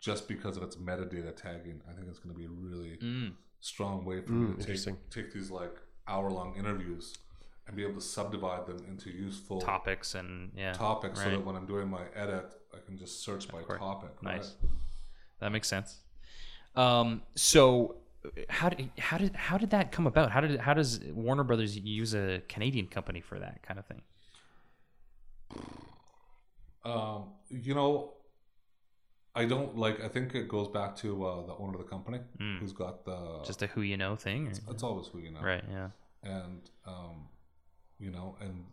just because of its metadata tagging. I think it's going to be a really Mm. strong way for me to take, take these like hour long interviews and be able to subdivide them into useful Topics and yeah. topics so that when I'm doing my edit, I can just search by topic. Nice. right? That makes sense. Um, so how did how did how did that come about? How did how does Warner Brothers use a Canadian company for that kind of thing? Um, you know, I don't like. I think it goes back to uh, the owner of the company who's got the. Mm. Just a who you know thing, or? it's always who you know, right? Yeah. and um, you know, and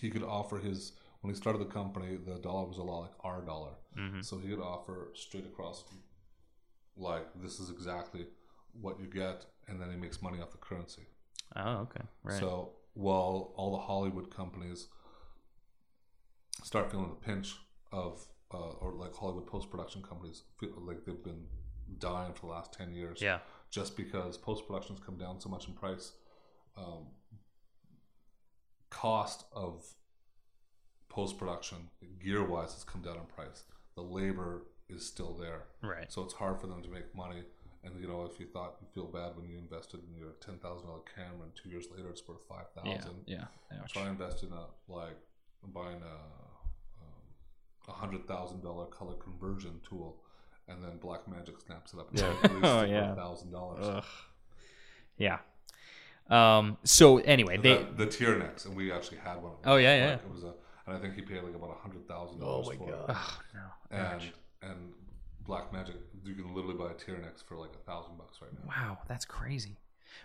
he could offer his when he started the company, the dollar was a lot like our dollar, Mm-hmm. so he could offer straight across, like this is exactly what you get, and then he makes money off the currency. Oh, okay. Right. So while all the Hollywood companies start feeling the pinch of, uh, or like Hollywood post production companies feel like they've been dying for the last ten years, yeah. just because post productions come down so much in price. Um, cost of post production, gear wise, has come down in price. The labor is still there, Right. so it's hard for them to make money. And you know, if you thought you feel bad when you invested in your ten thousand dollar camera, and two years later it's worth five thousand. Yeah. Yeah. Ouch. Try and invest in a like buying a um, hundred thousand dollar color conversion tool, and then Blackmagic snaps it up. And Yeah. [laughs] Oh, yeah. thousand dollars. Yeah. Um. So anyway, they. the, the Teranex, and we actually had one. Oh, yeah, yeah. Like, it was a, and I think he paid like about a hundred thousand dollars my for god. Oh no. it. And and Blackmagic, you can literally buy a Teranex for like a thousand bucks right now. Wow, that's crazy.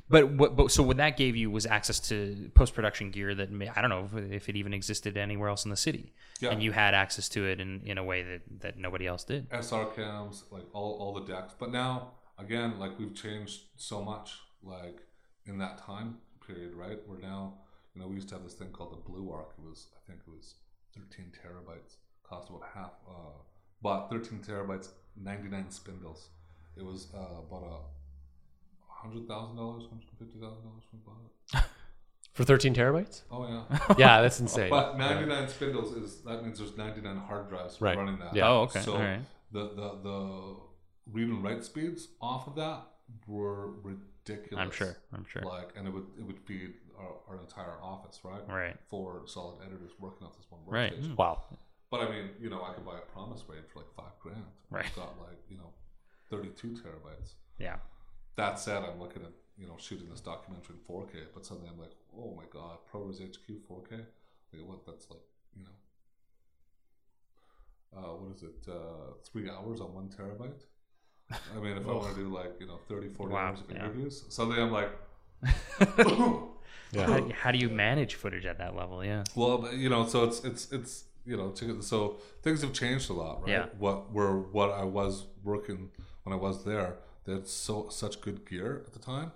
But what? But so what that gave you was access to post production gear that may, I don't know if, if it even existed anywhere else in the city, Yeah. and you had access to it in, in a way that, that nobody else did. SR cams, like all, all the decks. But now, again, like we've changed so much, like in that time period, right? We're now, you know, we used to have this thing called the BlueArc. It was, I think it was 13 terabytes, cost about half, uh, bought 13 terabytes, 99 spindles. It was uh, about a $100,000, $150,000 when we bought it. [laughs] For 13 terabytes? Oh, yeah. [laughs] Yeah, that's insane. But 99 spindles is that means there's 99 hard drives Right. running that. Yeah. Oh, okay. So All right. the, the the read and write speeds off of that were ridiculous. I'm sure. I'm sure. Like, and it would it would feed our, our entire office, right? Right. Four solid editors working on this one Right. workstation. Wow. But I mean, you know, I could buy a Promise RAID for like five grand. Right. It's got like you know, 32 terabytes. Yeah. That said, I'm looking at you know shooting this documentary in 4K, but suddenly I'm like, oh my god, ProRes HQ 4K. Like what? That's like you know, uh, what is it? Uh, three hours on one terabyte. I mean, if I want to do like you know 30, 40 Wow, hours of yeah. interviews, suddenly I'm like, [laughs] Yeah. How, [laughs] how do you manage footage at that level? Yeah. well, you know, so it's it's it's you know, to- so things have changed a lot, right? Yeah. What were what I was working when I was there, they had so such good gear at the time,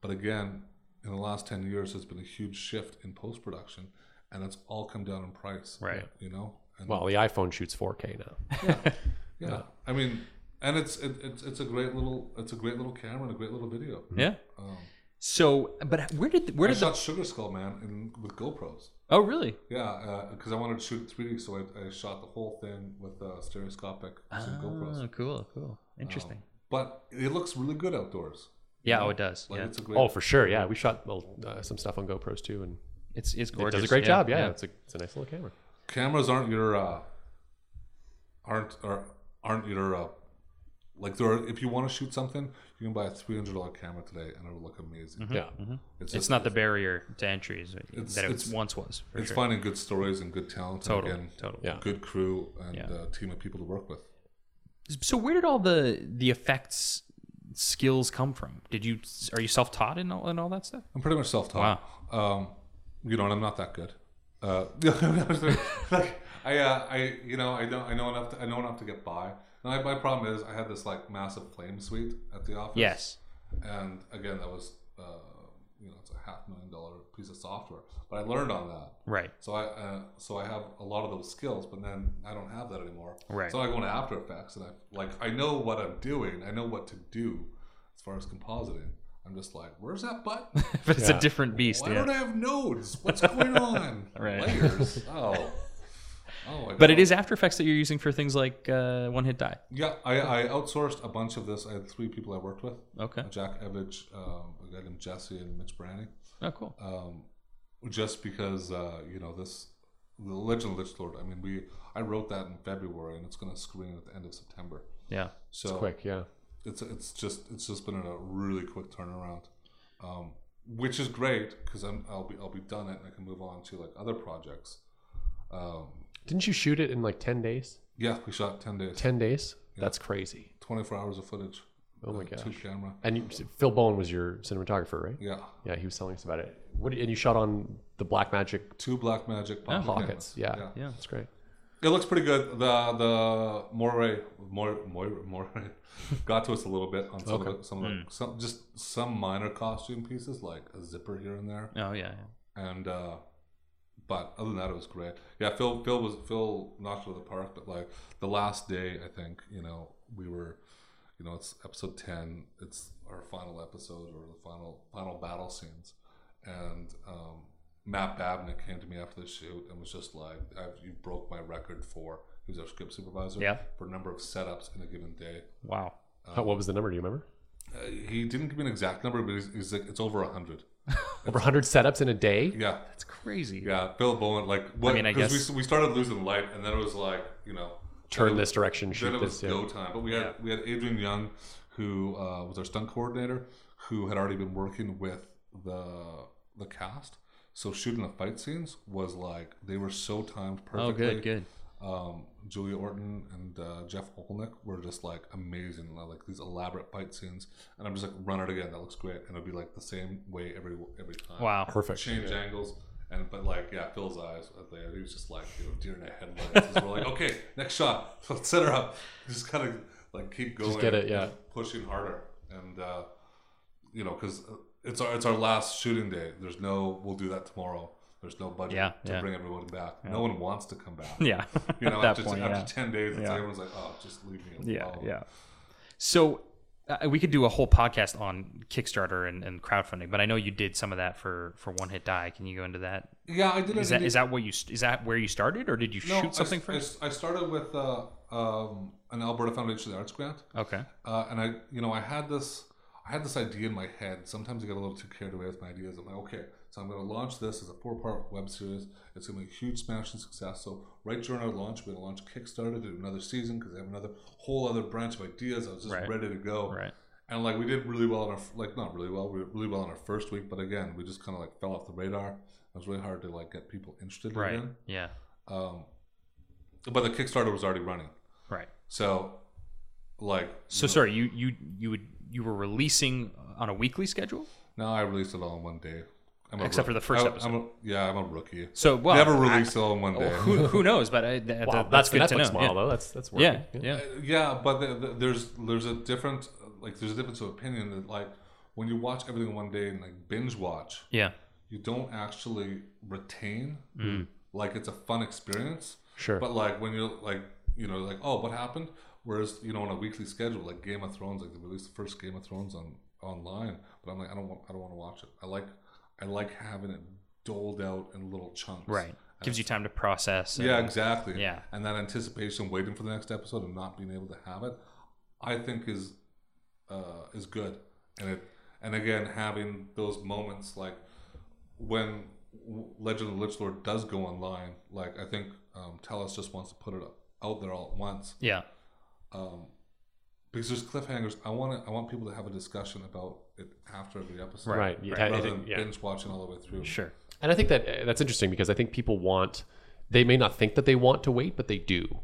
but again, in the last ten years, there's been a huge shift in post production, and it's all come down in price, Right. You know, and Well, the iPhone shoots 4K now. [laughs] yeah, I mean, and it's it, it's it's a great little it's a great little camera and a great little video. Yeah. Um, So, but where did where I did the shot Sugar Skull Man in, with GoPros. oh really? Yeah, because I wanted to shoot 3D, so I, I shot the whole thing with uh, stereoscopic using GoPros. Oh, cool, cool, interesting. But it looks really good outdoors. yeah, oh, it does. Like yeah, it's a great. Oh, for sure. Yeah, we shot well, uh, some stuff on GoPros too, and it's it's gorgeous. it does a great job. Yeah, It's, a, it's a nice little camera. cameras aren't your uh, aren't are, aren't your uh, like there are, if you want to shoot something, you can buy a three hundred dollar camera today and it'll look amazing. Yeah. It's just- not the barrier to entry is It's- that it it's- once was. It's sure. finding good stories and good talent. and Totally, again, totally. Yeah. good crew and Yeah. uh, team of people to work with. So where did all the the effects skills come from? Did you are you self taught in all, in all that stuff? I'm pretty much self-taught. Um, you know, and I'm not that good. Uh, [laughs] like I, uh, I, you know, I don't, I know enough. To, I know enough to get by. And I, my problem is, I had this like massive flame suite at the office. Yes. And again, that was, uh, you know, it's a half million dollar piece of software. But I learned on that. Right. So I, uh, so I have a lot of those skills, but then I don't have that anymore. Right. So I go into After Effects, and I like I know what I'm doing. I know what to do as far as compositing. I'm just like, where's that button? [laughs] But it's a different beast. Why yeah. don't I have nodes? What's going on? [laughs] Right. Layers. [laughs] Oh. Oh But it is After Effects that you're using for things like uh, One Hit Die. Yeah, I, I outsourced a bunch of this. I had three people I worked with: Okay. Jack Evage, um, a guy named Jesse, and Mitch Branny. Oh, cool. Um, just because uh, you know this, the Legend of Lich Lord. I mean, we I wrote that in February, and it's going to screen at the end of September. Yeah. So Quick, yeah. it's it's just it's just been a really quick turnaround, um, which is great because I'm I'll be I'll be done it and I can move on to like other projects. Um, Didn't you shoot it in like 10 days? yeah, we shot ten days, 10 days? That's crazy. twenty four hours of footage. Oh my uh, gosh. Two camera. And you, Phil Bowen was your cinematographer, right? Yeah, Yeah, he was telling us about it. What and you shot on the Blackmagic two black magic pocket pockets. Yeah, cameras. Yeah. that's great. It looks pretty good. The the Moiré Moiré Moiré, Moiré [laughs] got to us a little bit on some Okay. of the, some of the, some just some minor costume pieces like a zipper here and there. Oh yeah. yeah. and uh but other than that it was great yeah phil phil was phil knocked it out of the park but like the last day i think you know we were you know it's episode 10 it's our final episode or the final final battle scenes and um matt babnick came to me after the shoot and was just like I've, you broke my record for he was our script supervisor Yeah. for a number of setups in a given day Wow. How- what was the number? Do you remember? uh, he didn't give me an exact number but he's, he's like it's over 100 Over 100 setups in a day? yeah That's crazy. Yeah, Bill Bowen. Like, what? mean, I Because guess- we, we started losing light, and then it was like, you know, Turn then this direction, Then shoot it was this. Yeah. go time. But we had Yeah. we had Adrian Young, who uh, was our stunt coordinator, who had already been working with the the cast. So shooting the fight scenes was like they were so timed perfectly. Oh, good, good. Um, Julia Orton and uh, Jeff Olnick were just like amazing, like these elaborate fight scenes. And I'm just like, run it again. That looks great, and it'll be like the same way every every time Wow. Perfect. change angles. And but like yeah, Phil's eyes at there, he was just like you know deer in the headlights. As we're like, [laughs] okay, next shot, [laughs] let's set her up. Just kind of like keep going, just get it, yeah. pushing harder, and uh, you know because it's our it's our last shooting day. There's no we'll do that tomorrow. There's no budget Yeah, to yeah. bring everyone back. No one wants to come back. [laughs] Yeah. You know, At that after, point, after yeah. ten days, it's Yeah. everyone's like, oh, just leave me alone. yeah. Yeah. So uh, we could do a whole podcast on Kickstarter and, and crowdfunding, but I know you did some of that for for One Hit Die. Can you go into that? yeah. I did. Is that is that what you is that where you started, or did you No, shoot something I, first? I, I started with uh, um, an Alberta Foundation of the Arts grant. okay. uh, and I, you know, I had this, I had this idea in my head. Sometimes I get a little too carried away with my ideas. I'm like, okay, so I'm going to launch this as a four-part web series. It's going to be a huge smash and success. So right during our launch, we're going to launch Kickstarter to do another season because I have another whole other branch of ideas. I was just Right. ready to go. Right. And like we did really well in our like not really well, we did really well in our first week, but again, we just kind of like fell off the radar. It was really hard to like get people interested Right. again. Yeah. Um, but the Kickstarter was already running, Right. so like So sorry, you you you would you were releasing on a weekly schedule? No, I released it all in one day. I'm a Except for the first I- episode. I'm a, yeah, I'm a rookie. So well, Never I- released all in one day. who, who knows? But I, that, Wow, that- that's, the good to Netflix know. model, though. That's that's working. Yeah. Yeah. Uh, yeah, but the, the, there's there's a different like there's a difference of opinion that like when you watch everything in one day and like binge watch, Yeah. you don't actually retain like it's a fun experience. Sure. But like when you're like you know like oh what happened, whereas you know on a weekly schedule like Game of Thrones like they released the first Game of Thrones on online, but I'm like I don't want I don't want to watch it. I like I like having it doled out in little chunks. Right. Gives you time to process. and- Yeah, exactly. Yeah. And that anticipation, waiting for the next episode, and not being able to have it, I think is uh, is good. And it and again having those moments like when Legend of the Lich Lord does go online, like I think um, Telus just wants to put it out there all at once. Yeah. Um, because there's cliffhangers. I want to, I want people to have a discussion about it after every episode, Right. Yeah, Rather it- than yeah. binge watching all the way through. Sure. And I think that uh, that's interesting because I think people want, they may not think that they want to wait, but they do.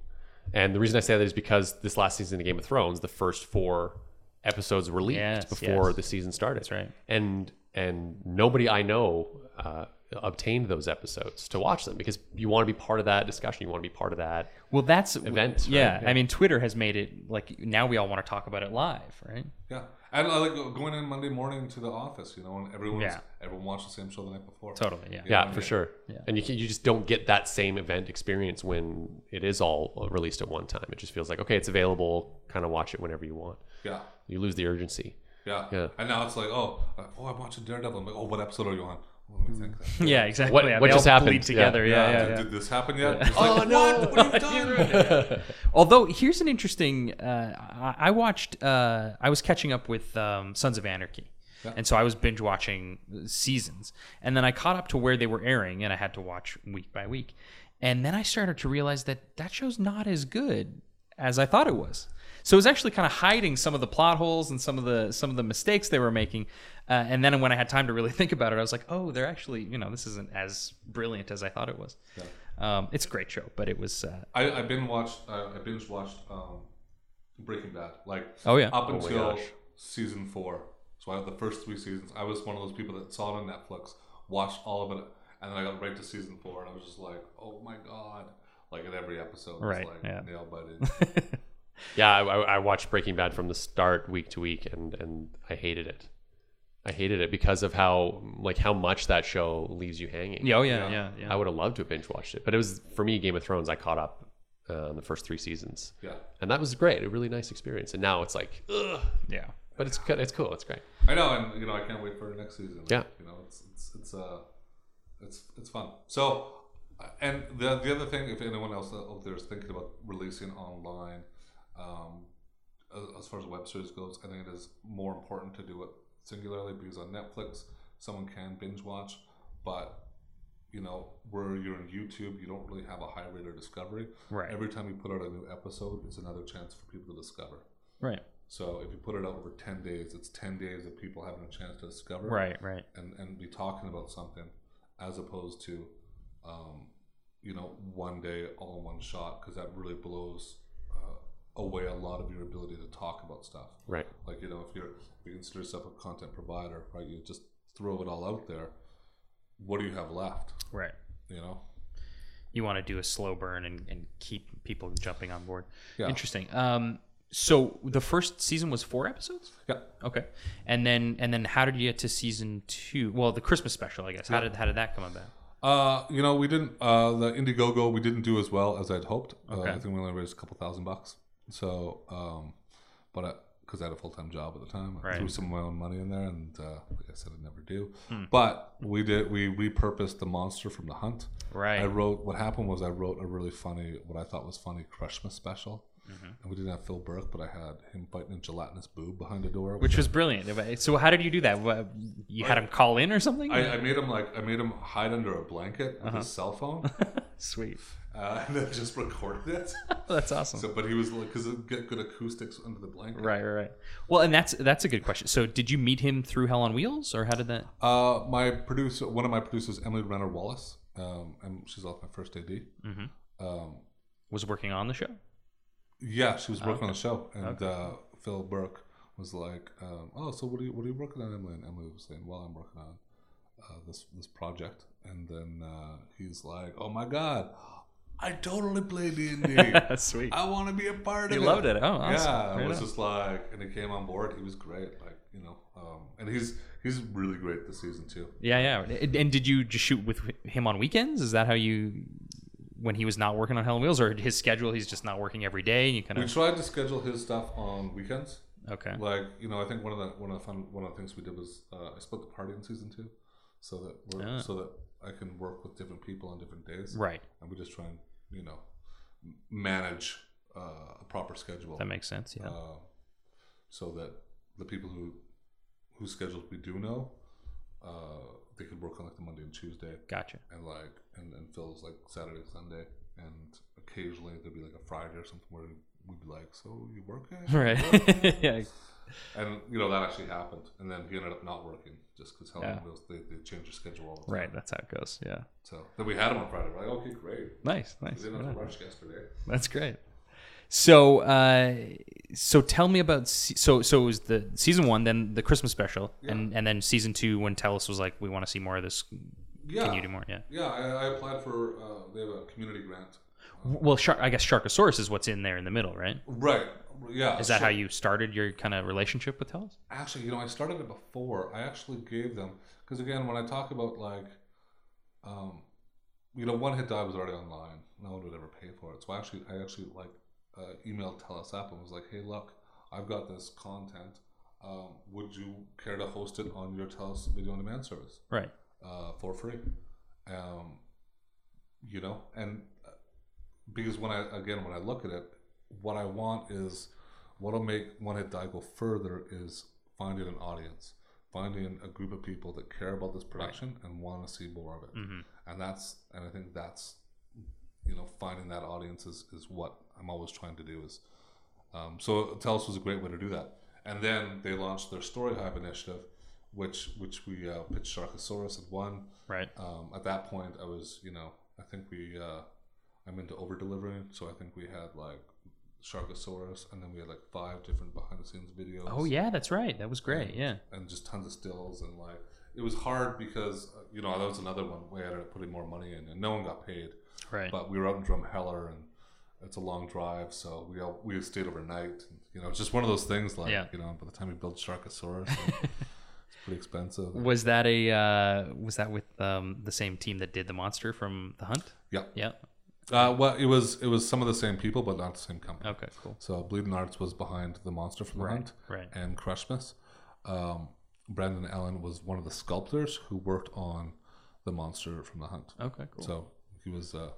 And the reason I say that is because this last season of Game of Thrones, the first four episodes were leaked Yes, before yes. the season started. That's right. And and nobody I know uh, obtained those episodes to watch them because you want to be part of that discussion. You want to be part of that. Well, that's Event, Yeah, right? I mean, Twitter has made it like now we all want to talk about it live, right? Yeah, and I like going in Monday morning to the office, you know, and everyone's Yeah. everyone watched the same show the night before. Totally. Yeah. Yeah, Yeah. for sure. Yeah. And you can, you just don't get that same event experience when it is all released at one time. It just feels like okay, it's available. Kind of watch it whenever you want. Yeah, You lose the urgency. yeah, Yeah. And now it's like, oh, uh, oh, I'm watching Daredevil. I'm like, oh, what episode are you on? Well, let me think. Then. [laughs] Yeah, exactly. What- yeah, what just happened? together. Yeah, yeah, did, yeah. did this happen yet? It's like, Oh, no. What? What have you done? [laughs] Although here's an interesting, uh, I, I watched, uh, I was catching up with um, Sons of Anarchy, and so I was binge watching seasons, and then I caught up to where they were airing, and I had to watch week by week, and then I started to realize that that show's not as good as I thought it was. So it was actually kind of hiding some of the plot holes and some of the some of the mistakes they were making. Uh, and then when I had time to really [laughs] think about it, I was like, oh, they're actually, you know, this isn't as brilliant as I thought it was. Um, it's a great show, but it was. Uh, I, I binge watched. Uh, I binge watched um, Breaking Bad. Like, Oh, yeah. up my until season four. So I had the first three seasons. I was one of those people that saw it on Netflix, watched all of it, and then I got right to season four, and I was just like, oh my god! Like in every episode, Right, Like yeah. nail biting. [laughs] Yeah, I, I I watched Breaking Bad from the start, week to week, and and I hated it. I hated it because of how like how much that show leaves you hanging. yeah, oh yeah, Yeah. yeah, yeah. I would have loved to have binge watched it, but it was for me Game of Thrones. I caught up uh, in the first three seasons, yeah. and that was great. A really nice experience. And now it's like, ugh, yeah. but it's. It's cool. It's great. I know, and you know, I can't wait for the next season. Yeah. you know, it's it's it's uh, it's it's fun. So, uh, and the the other thing, if anyone else out there is thinking about releasing online, um, as, as far as web series goes, I think it is more important to do it singularly because on Netflix, someone can binge watch, but you know, where you're on YouTube, you don't really have a high rate of discovery. Right. Every time you put out a new episode, it's another chance for people to discover. Right. So if you put it out over ten days, it's ten days of people having a chance to discover Right. Right. and and be talking about something, as opposed to, um, you know, one day all in one shot, because that really blows away a lot of your ability to talk about stuff. Right. Like you know, if you're if you consider yourself a content provider, right? You just throw it all out there. What do you have left? Right. You know. You want to do a slow burn and, and keep people jumping on board. Yeah. Interesting. Um, so the first season was four episodes. Yeah. Okay. And then and then how did you get to season two? Well, the Christmas special, I guess. How did how did that come about? Uh, you know, we didn't. Uh, the Indiegogo we didn't do as well as I'd hoped. Uh, Okay. I think we only raised a couple thousand bucks. So, um, but because I, had a full time job at the time, I Right. threw some of my own money in there, and uh, like I said, I never do. Hmm. But we did. We repurposed the monster from the hunt. Right. I wrote. What happened was I wrote a really funny, what I thought was funny, Christmas special. Mm-hmm. And we didn't have Phil Burke, but I had him biting a gelatinous boob behind the door. Which was brilliant. So how did you do that? What, You had him call in or something? I, I made him like I made him hide under a blanket with Uh-huh. his cell phone, [laughs] Sweet. uh, and then just recorded it. [laughs] That's awesome. So, but he was like, because it get good acoustics under the blanket. right, right, right. Well, and that's that's a good question. So did you meet him through Hell on Wheels, or how did that? Uh, my producer, one of my producers, Emily Renner Wallace, um, and she's also my first AD. Mm-hmm. Um, Was working on the show. Yeah, she was working on the show, and uh, Phil Burke was like, um, "Oh, so what are you what are you working on, Emily?" And Emily was saying, "Well, I'm working on uh, this this project." And then uh, he's like, "Oh my god, I totally play D and D. That's [laughs] sweet. I want to be a part He of it." He loved it. Oh, awesome. Yeah, Right it was on. just like, and he came on board. He was great, like you know, um, and he's he's really great this season too. Yeah, yeah. And did you just shoot with him on weekends? Is that how you, when he was not working on Hell on Wheels, or his schedule? He's just not working every day. And you kind of We tried to schedule his stuff on weekends. okay. Like you know, I think one of the one of the fun one of the things we did was uh, I split the party in season two, so that we're, Ah. so that I can work with different people on different days, Right. and we just try and you know manage uh, a proper schedule, That makes sense. Yeah. uh, so that the people who whose schedules we do know, uh, they could work on like the Monday and Tuesday, Gotcha. and like and and Phil's like Saturday, Sunday, and occasionally there'd be like a Friday or something where we'd be like, "So you working?" [laughs] Right. [laughs] yeah. And you know that actually happened, and then he ended up not working just because Helen Yeah. was they, they changed their schedule all the time. Right. That's how it goes. Yeah. So then we had him on Friday. We're like, okay, great. Nice. We Nice. didn't Right have to rush yesterday. That's great. So, uh, so tell me about se- so so it was the season one, then the Christmas special, and and then season two when Telus was like, we want to see more of this. Yeah. Can you do more? Yeah. Yeah, I, I applied for. Uh, they have a community grant. Well, Shark, I guess Sharkosaurus is what's in there in the middle, right? Right. Yeah. Is that so- how you started your kind of relationship with Telus? Actually, you know, I started it before. I actually gave them because again, when I talk about like, um, you know, one hit die was already online. No one would ever pay for it. So I actually, I actually like uh, emailed Telus up and was like, hey, look, I've got this content. Um, would you care to host it on your Telus video on demand service? Right. uh, for free. Um, you know, and uh, because when I again when I look at it, what I want is what'll make One Hit Die go further is finding an audience, finding a group of people that care about this production and want to see more of it, and that's and I think that's you know finding that audience is, is what I'm always trying to do is um, so Telus was a great way to do that. And then they launched their Storyhive initiative, which which we uh, pitched Sharkosaurus and won. Right. Um, at that point, I was you know I think we uh, I'm into over delivering, so I think we had like Sharkosaurus, and then we had like five different behind the scenes videos. Oh yeah, that's right. That was great. Yeah. and just tons of stills and like it was hard because uh, you know that was another one we ended up putting more money in, and no one got paid. Right. But we were out in Drumheller and it's a long drive, so we all, we stayed overnight. And, you know, it's just one of those things. Like Yeah. you know, by the time we build Sharkosaurus, [laughs] it's pretty expensive. Was that a uh, was that with um, the same team that did the monster from the Hunt? Yeah. Yeah. Uh, well, it was it was some of the same people, but not the same company. Okay. Cool. So Bleeding Arts was behind the monster from the Right, hunt, right. and Crushmas. Um, Brandon Allen was one of the sculptors who worked on the monster from the hunt. Okay. Cool. So he was, uh,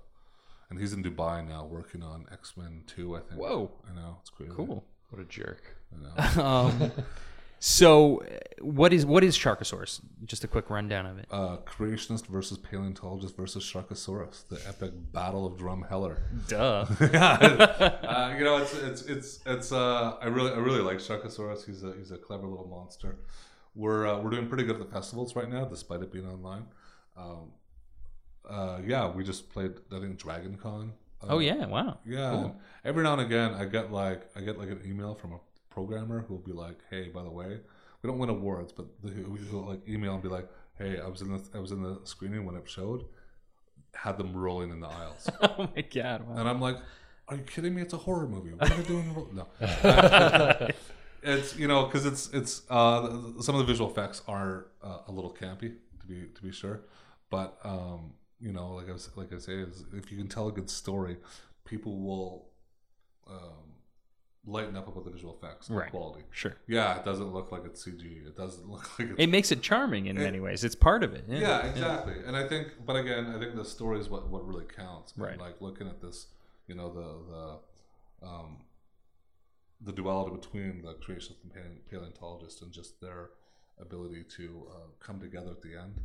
and he's in Dubai now working on X Men Two. I think. Whoa. I know it's crazy. Cool. What a jerk. I know. [laughs] Um, [laughs] so, what is what is Sharkosaurus? Just a quick rundown of it. uh, creationist versus paleontologist versus Sharkosaurus, the epic battle of Drumheller. Duh. [laughs] uh, you know, it's it's it's it's. Uh, I really I really like Sharkosaurus. He's a he's a clever little monster. We're uh, we're doing pretty good at the festivals right now, despite it being online. Um, uh, yeah, we just played I think Dragon Con. Uh, oh yeah. Wow. yeah. and Every now and again, I get like I get like an email from a programmer who will be like, "Hey, by the way, we don't win awards, but the, he'll like email and be like, "Hey, I was in the I was in the screening when it showed, had them rolling in the aisles." [laughs] Oh my god. Wow. And I'm like, are you kidding me? It's a horror movie. What are they doing? [laughs] No. [laughs] it's you know because it's it's uh, some of the visual effects are uh, a little campy to be to be sure, but um, you know like I was, like I say is if you can tell a good story, people will um, lighten up about the visual effects, Right. quality. Sure. Yeah, it doesn't look like it's CG. It doesn't [laughs] look like it's It makes it charming in many ways. It's part of it. Yeah. yeah, exactly. And I think, but again, I think the story is what, what really counts. And, Right. Like looking at this, you know, the the um, the duality between the creationist and pale- paleontologist and just their ability to uh, come together at the end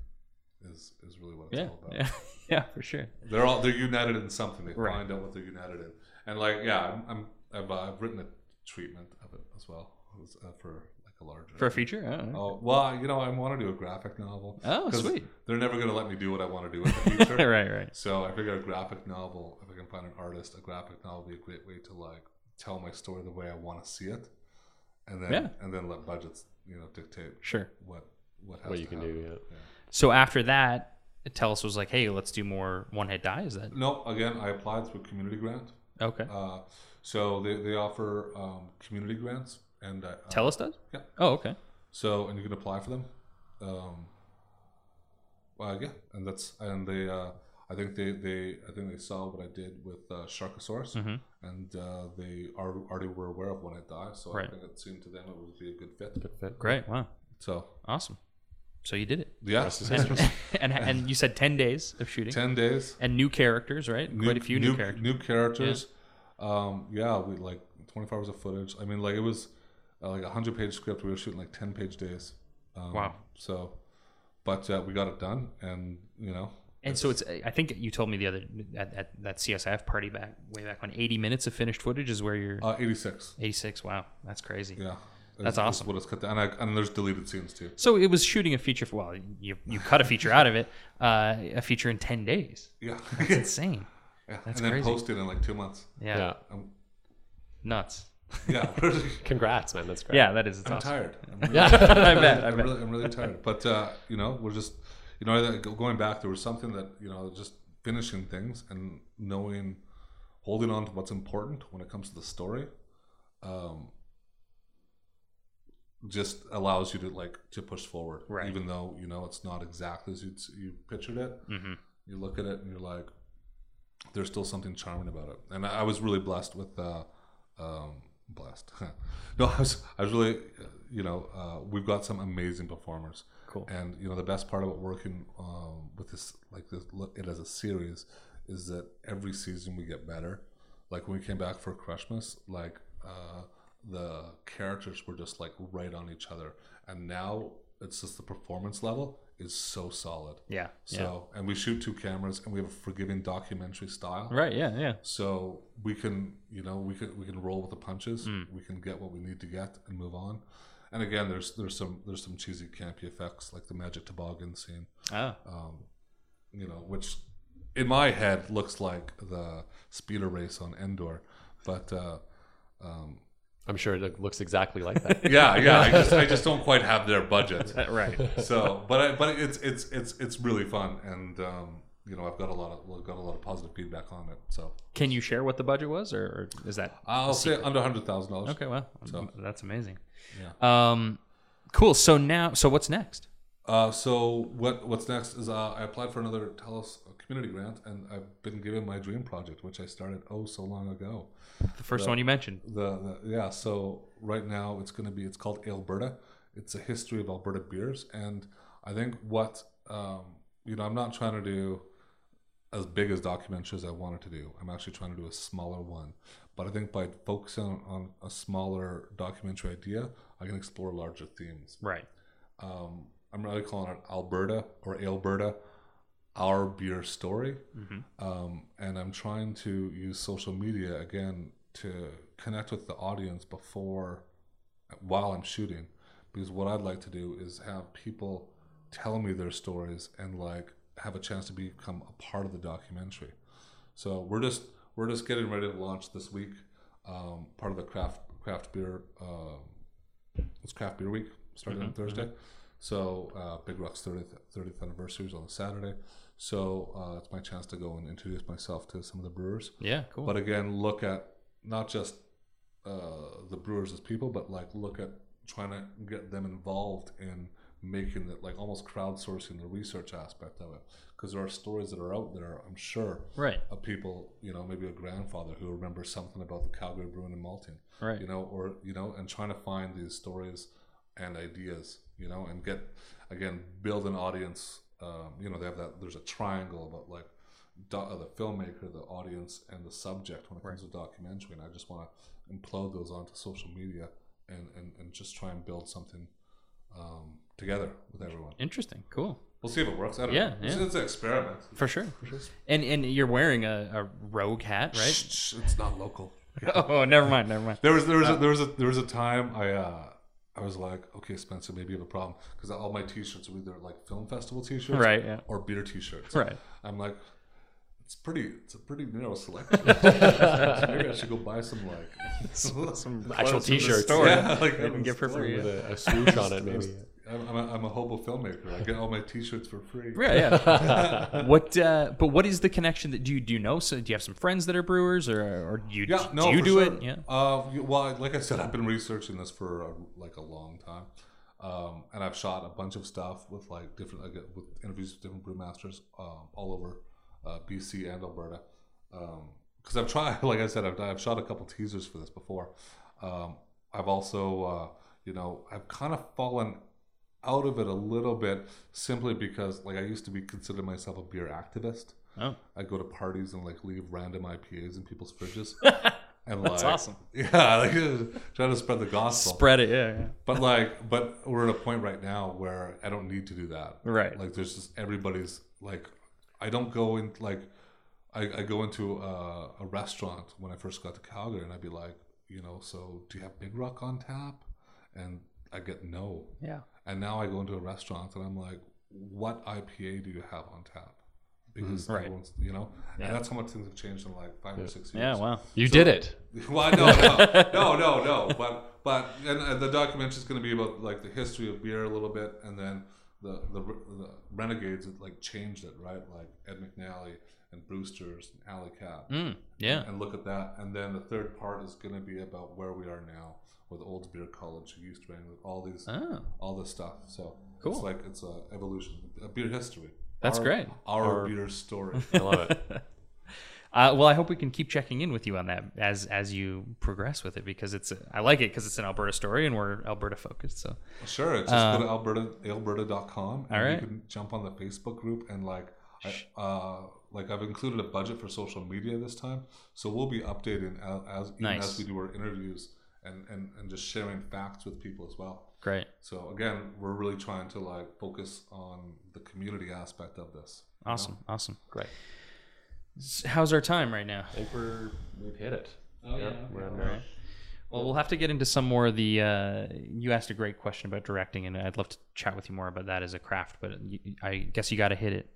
is is really what it's Yeah. all about. Yeah. [laughs] yeah. For sure. They're all they're united in something. They Right. find out what they're united in, and like yeah, I'm, I'm I've, uh, I've written a treatment of it as well It's, uh, for like a larger For a feature. Oh, Oh well, you know, I want to do a graphic novel. Oh, sweet. They're never going to let me do what I want to do in the [laughs] future. right. Right. So I figure a graphic novel, if I can find an artist, a graphic novel would be a great way to like tell my story the way I want to see it, and then Yeah. and then let budgets, you know, dictate Sure. what what has What you can happen. do, yeah. So after that, Telus was like, "Hey, let's do more one hit die." Is that No, again, I applied through community grant. okay? Uh, so they, they offer um, community grants, and uh, Telus does. yeah. Oh, okay. So and you can apply for them. Um, well, yeah, and that's and they. Uh, I think they, they I think they saw what I did with uh, Sharkosaurus, Mm-hmm. and uh, they are, already were aware of One Hit Die. So Right. I think it seemed to them it would be a good fit. Good fit. Great. Wow. So Awesome. So you did it. yeah, [laughs] And, and and you said ten days of shooting ten days. and new characters, right? Quite a few new, characters. New characters. Um, yeah, we like 24 hours of footage. I mean, like it was uh, like a hundred page script. We were shooting like 10 page days. Um, Wow. So, but uh, we got it done, and you know, And so it's. I think you told me the other at, at that CSF party back way back when 80 minutes of finished footage is where you're. Uh, 86. 86. Wow, that's crazy. Yeah. That's Is- is awesome. What it's cut down. And, I, and there's deleted scenes too. So it was shooting a feature. For, well, you you cut a feature out of it. Uh, a feature in 10 days. Yeah. It's [laughs] insane. yeah. That's and then posted in like two months. Yeah. Yeah. Um, Nuts. [laughs] yeah. [laughs] Congrats, man. That's great. Yeah, that is. It's I'm awesome. tired. I bet. I I'm bet. really, I'm really tired. But uh, you know, we're just, you know, going back, there was something that you know, just finishing things and knowing, holding on to what's important when it comes to the story, um, just allows you to like to push forward, Right. Even though you know it's not exactly as you you pictured it. Mhm. You look at it and you're like, there's still something charming about it. And I, I was really blessed with. Uh, um, blessed. [laughs] no, I was. I was really. uh, You know, uh, we've got some amazing performers. Cool. And you know, the best part about working um, with this, like this, look it as a series, is that every season we get better. Like when we came back for Christmas, like uh, the characters were just like right on each other, and now it's just the performance level is so solid. Yeah. So, and we shoot two cameras, and we have a forgiving documentary style. Right. Yeah. Yeah. So we can, you know, we can we can roll with the punches. Mm. We can get what we need to get and move on. And again, there's there's some there's some cheesy campy effects like the magic toboggan scene, Oh. um, you know, which in my head looks like the speeder race on Endor, but uh, um, I'm sure it looks exactly like that. yeah, yeah, I just I [laughs] just don't quite have their budget. [laughs] right. So, but I, but it's it's it's it's really fun, and um, you know, I've got a lot of I've got a lot of positive feedback on it. So Can you share what the budget was, or, or is that I'll say under hundred thousand dollars. okay? Well, So- that's amazing. Yeah. Um, cool. So now, so what's next? Uh, so what what's next is uh, I applied for another TELUS community grant, and I've been given my dream project, which I started oh so long ago. The first one you mentioned. The, the yeah, so right now it's going to be it's called Alberta. It's a history of Alberta beers, and I think what um, you know I'm not trying to do as big as documentary as I wanted to do. I'm actually trying to do a smaller one, but I think by focusing on, on a smaller documentary idea, I can explore larger themes. Right. um, I'm really calling it Alberta or Alberta, our beer story. Um, and I'm trying to use social media again to connect with the audience before, while I'm shooting, because what I'd like to do is have people tell me their stories and like have a chance to become a part of the documentary. So we're just we're just getting ready to launch this week. Um, part of the craft craft beer. Um, it's craft beer week starting on Thursday. So uh, Big Rock's 30th, 30th anniversary is on a Saturday. So uh, it's my chance to go and introduce myself to some of the brewers. Yeah. Cool. But again, look at not just uh, the brewers as people, but like look at trying to get them involved in making it like almost crowdsourcing the research aspect of it. Because there are stories that are out there, I'm sure, right. of people, you know, maybe a grandfather who remembers something about the Calgary Brewing and Malting Right. you know, or you know, and trying to find these stories and ideas, you know, and get again build an audience. Um, you know, they have that. There's a triangle about like do, uh, the filmmaker, the audience, and the subject when it comes to documentary. And I just want to implode those onto social media and and, and just try and build something um, together with everyone. Interesting. Cool. We'll see if it works. I don't Yeah, know. Yeah. it's an experiment. For sure. And and you're wearing a, a rogue hat, right? Shh, it's not local. [laughs] oh, never mind. Never mind. There was there was a, there was a there was a time I uh I was like, okay, Spencer, maybe you have a problem because all my T-shirts are either like film festival T-shirts, Right, yeah. or beer T-shirts. Right. I'm like, it's pretty. It's a pretty narrow selection. [laughs] maybe I should go buy some like [laughs] Some [laughs] Actual clothes from the t-shirts. store. Yeah, like They can get for free. With a, a swoosh on it, maybe. I'm, I'm, a, I'm a hobo filmmaker. I get all my T-shirts for free. Yeah, yeah. [laughs] what? Uh, but what is the connection that do you do you know? So do you have some friends that are brewers, or or do you Yeah, no, do you do sure. it? Yeah. Uh, well, like I said, I've been researching this for uh, like a long time, um, and I've shot a bunch of stuff with like different, like, with interviews with different brewmasters um, all over uh, BC and Alberta. Because I've tried, [laughs] like I said, I've, I've shot a couple teasers for this before. Um, I've also, uh, you know, I've kind of fallen out of it a little bit simply because, like, I used to be considered myself a beer activist. Oh, I go to parties and like leave random IPAs in people's fridges. [laughs] And That's like, awesome. [laughs] Yeah, [laughs] like trying to spread the gospel. spread it. Yeah, yeah. But like, but we're at a point right now where I don't need to do that. Right. Like, there's just everybody's like, I don't go in like I, I go into a, a restaurant when I first got to Calgary, and I'd be like, you know, so do you have Big Rock on tap? And I get no. Yeah. And now I go into a restaurant and I'm like, what IPA do you have on tap? Because mm, Right. everyone's, you know, and that's how much things have changed in like five or six years. Yeah. Wow. You did it. [laughs] Well, no, no, [laughs] no, no, no. But but and, and the documentary is going to be about like the history of beer a little bit, and then the the, the renegades that like changed it, right? Like Ed McNally and Brewster's and Alley Kat. Mm, yeah. And look at that. And then the third part is going to be about where we are now, with Old Beer College, Youth Training, with all these, Oh. all this stuff. So Cool. it's like it's a evolution, a beer history. That's Our- great. Our, beer story. [laughs] I love it. [laughs] Uh, well, I hope we can keep checking in with you on that as as you progress with it because it's a, I like it because it's an Alberta story and we're Alberta focused. So Sure, just go to alberta alberta.com and all right. you can jump on the Facebook group and like I, uh like I've included a budget for social media this time, so we'll be updating as, as Nice. as we do our interviews and, and and just sharing facts with people as well. great, So again, we're really trying to like focus on the community aspect of this. you know? awesome, awesome. Great. How's our time right now? I think we're we've hit it. Oh yeah, we're on All there. right. Well, we'll have to get into some more of the. Uh, you asked a great question about directing, and I'd love to chat with you more about that as a craft. But you, I guess you got to hit it.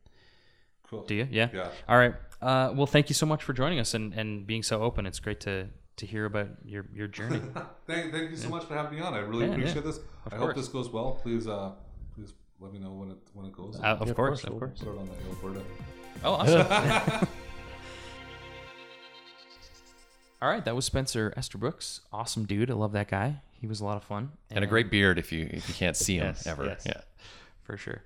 Cool. Do you? Yeah. Yeah. All right. Uh, well, thank you so much for joining us and, and being so open. It's great to to hear about your your journey. [laughs] Thank, thank you so much for having me on. I really Yeah, appreciate yeah. this. Of I course. hope this goes well. Please uh please let me know when it when it goes. Uh, of, of course, course, of we'll course. Put it on the Alberta. Oh, [laughs] awesome. [laughs] All right, that was Spencer Estabrooks. Awesome dude. I love that guy. He was a lot of fun. And a great beard if you if you can't see him Yes, ever. yes. Yeah. for sure.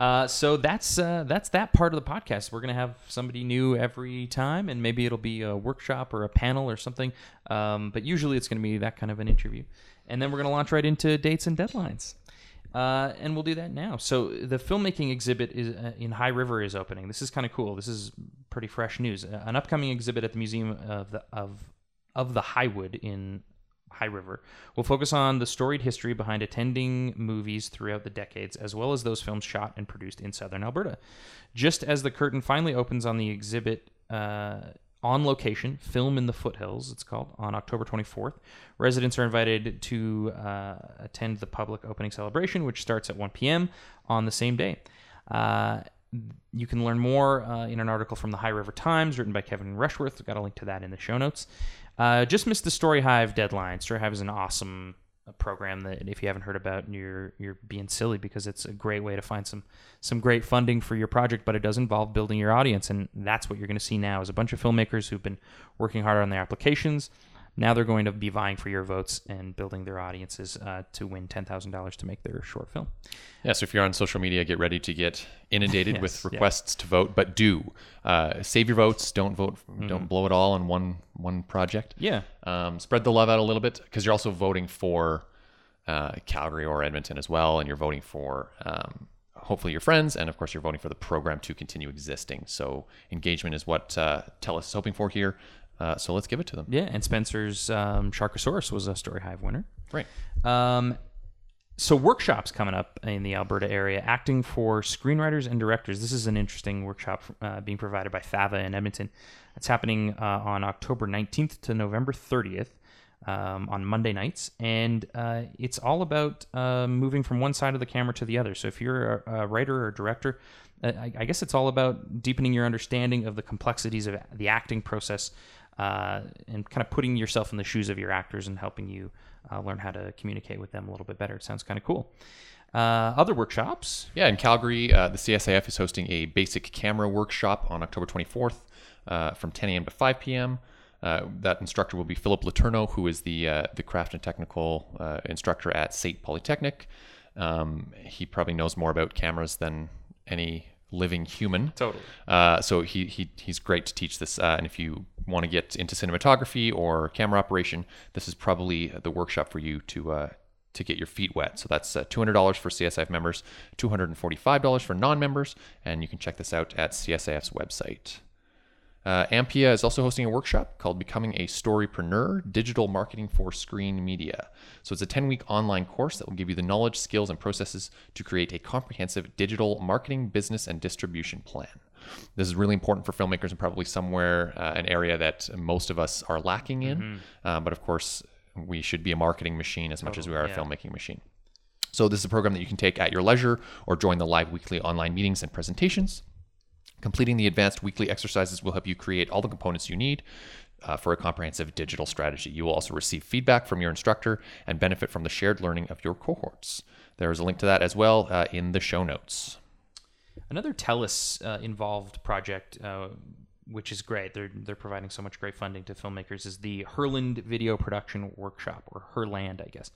Uh, so that's uh, that's that part of the podcast. We're gonna have somebody new every time, and maybe it'll be a workshop or a panel or something. Um, but usually it's gonna be that kind of an interview, and then we're gonna launch right into dates and deadlines. Uh, and we'll do that now. So the filmmaking exhibit is uh, in High River is opening. This is kind of cool. This is pretty fresh news. Uh, an upcoming exhibit at the Museum of the of of the Highwood in High River will focus on the storied history behind attending movies throughout the decades, as well as those films shot and produced in southern Alberta. Just as the curtain finally opens on the exhibit uh, on location, Film in the Foothills, it's called, on October 24th, residents are invited to uh, attend the public opening celebration, which starts at 1 p.m. on the same day. Uh, you can learn more uh, in an article from the High River Times written by Kevin Rushworth. I've got a link to that in the show notes. Uh, just missed the Storyhive deadline. Storyhive is an awesome uh, program that if you haven't heard about, you're you're being silly because it's a great way to find some some great funding for your project. But it does involve building your audience, and that's what you're going to see now is a bunch of filmmakers who've been working hard on their applications. Now they're going to be vying for your votes and building their audiences uh, to win ten thousand dollars to make their short film. Yeah, so if you're on social media, get ready to get inundated [laughs] Yes, with yeah. requests to vote, but do uh, save your votes. Don't vote. Mm-hmm. Don't blow it all on one one project. Yeah, Um, spread the love out a little bit because you're also voting for uh, Calgary or Edmonton as well, and you're voting for um, hopefully your friends, and of course you're voting for the program to continue existing. So engagement is what uh, Telus is hoping for here. Uh, so let's give it to them. yeah. And Spencer's um, Sharkosaurus was a Storyhive winner. Right. Um, so workshops coming up in the Alberta area, acting for screenwriters and directors. This is an interesting workshop uh, being provided by FAVA in Edmonton. It's happening uh, on October 19th to November 30th um, on Monday nights, and uh, it's all about uh, moving from one side of the camera to the other. So if you're a, a writer or director, uh, I, I guess it's all about deepening your understanding of the complexities of the acting process uh, and kind of putting yourself in the shoes of your actors and helping you uh, learn how to communicate with them a little bit better. It sounds kind of cool. Uh, other workshops. Yeah, in Calgary, uh, the CSIF is hosting a basic camera workshop on October 24th uh, from 10 a.m. to 5 p.m. Uh, that instructor will be Philip Laterno, who is the uh, the craft and technical uh, instructor at SAIT Polytechnic. Um, he probably knows more about cameras than any living human. Totally. Uh, so he, he he's great to teach this. Uh, and if you want to get into cinematography or camera operation, this is probably the workshop for you to uh, to get your feet wet. So that's uh, $200 for CSIF members, $245 for non-members, and you can check this out at CSIF's website. Uh, AMPIA is also hosting a workshop called Becoming a Storypreneur Digital Marketing for Screen Media. So it's a 10 week online course that will give you the knowledge, skills, and processes to create a comprehensive digital marketing, business, and distribution plan. This is really important for filmmakers and probably somewhere uh, an area that most of us are lacking in. Uh, but of course, we should be a marketing machine as much as we are yeah. a filmmaking machine. So this is a program that you can take at your leisure or join the live weekly online meetings and presentations. Completing the advanced weekly exercises will help you create all the components you need uh, for a comprehensive digital strategy. You will also receive feedback from your instructor and benefit from the shared learning of your cohorts. There is a link to that as well uh, in the show notes. Another TELUS uh, involved project, uh, which is great. They're they're providing so much great funding to filmmakers. Is the Herland Video Production Workshop, or Herland, I guess.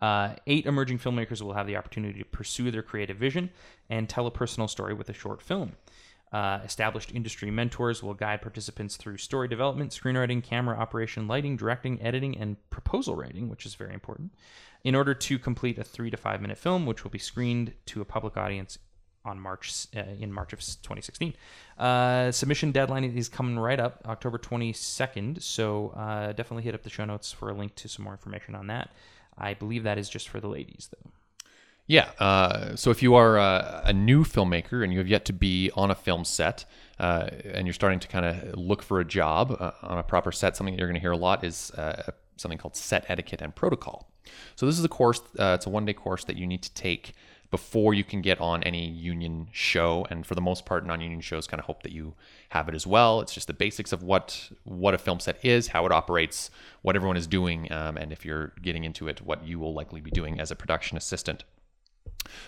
Uh, eight emerging filmmakers will have the opportunity to pursue their creative vision and tell a personal story with a short film. Uh, established industry mentors will guide participants through story development, screenwriting, camera operation, lighting, directing, editing, and proposal writing, which is very important, in order to complete a three to five minute film, which will be screened to a public audience on March uh, in March of 2016. Uh, submission deadline is coming right up, October 22nd. So uh, definitely hit up the show notes for a link to some more information on that. I believe that is just for the ladies, though. Yeah. Uh, so if you are uh, a new filmmaker and you have yet to be on a film set uh, and you're starting to kind of look for a job uh, on a proper set, something that you're going to hear a lot is uh, something called set etiquette and protocol. So this is a course, uh, it's a one day course that you need to take before you can get on any union show and for the most part non-union shows kind of hope that you have it as well it's just the basics of what what a film set is how it operates what everyone is doing um, and if you're getting into it what you will likely be doing as a production assistant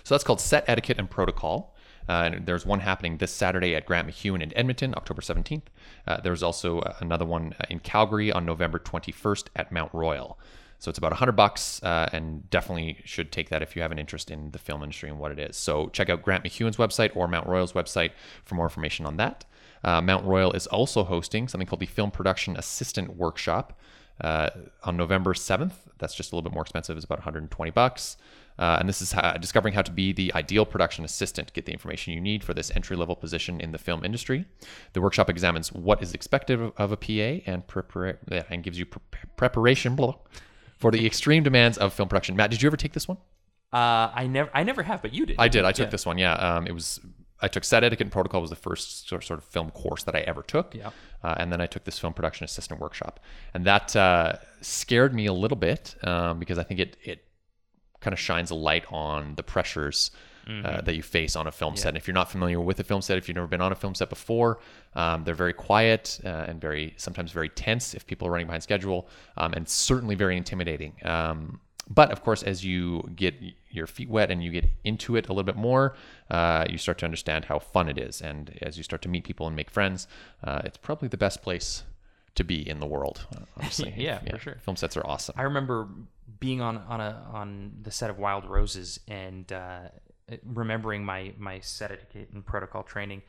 so that's called Set Etiquette and Protocol. Uh, and there's one happening this Saturday at Grant MacEwan in Edmonton, October 17th. Uh, there's also uh, another one uh, in Calgary on November 21st at Mount Royal. So it's about 100 bucks, uh, and definitely should take that if you have an interest in the film industry and what it is. So check out Grant MacEwan's website or Mount Royal's website for more information on that. Uh, Mount Royal is also hosting something called the Film Production Assistant Workshop on November 7th. That's just a little bit more expensive. It's about 120 bucks. Uh, and this is how, discovering how to be the ideal production assistant. Get the information you need for this entry level position in the film industry. The workshop examines what is expected of, a PA and yeah, and gives you pre- preparation blah, for the extreme demands of film production. Matt, did you ever take this one? Uh, I never, I never have, but you did. I did. I took Yeah. this one. Yeah. Um, it was. I took set etiquette and protocol was the first sort sort of film course that I ever took. Yeah. Uh, and then I took this film production assistant workshop, and that uh, scared me a little bit um, because I think it it kind of shines a light on the pressures. Uh, that you face on a film set. And if you're not familiar with a film set, if you've never been on a film set before, um, they're very quiet uh, and very sometimes very tense if people are running behind schedule, um, and certainly very intimidating. Um, but of course, as you get your feet wet and you get into it a little bit more, uh, you start to understand how fun it is. And as you start to meet people and make friends, uh, it's probably the best place to be in the world. uh, [laughs] Honestly, Yeah, for sure. Film sets are awesome. I remember being on on a on the set of Wild Roses and uh, remembering my my set etiquette and protocol training,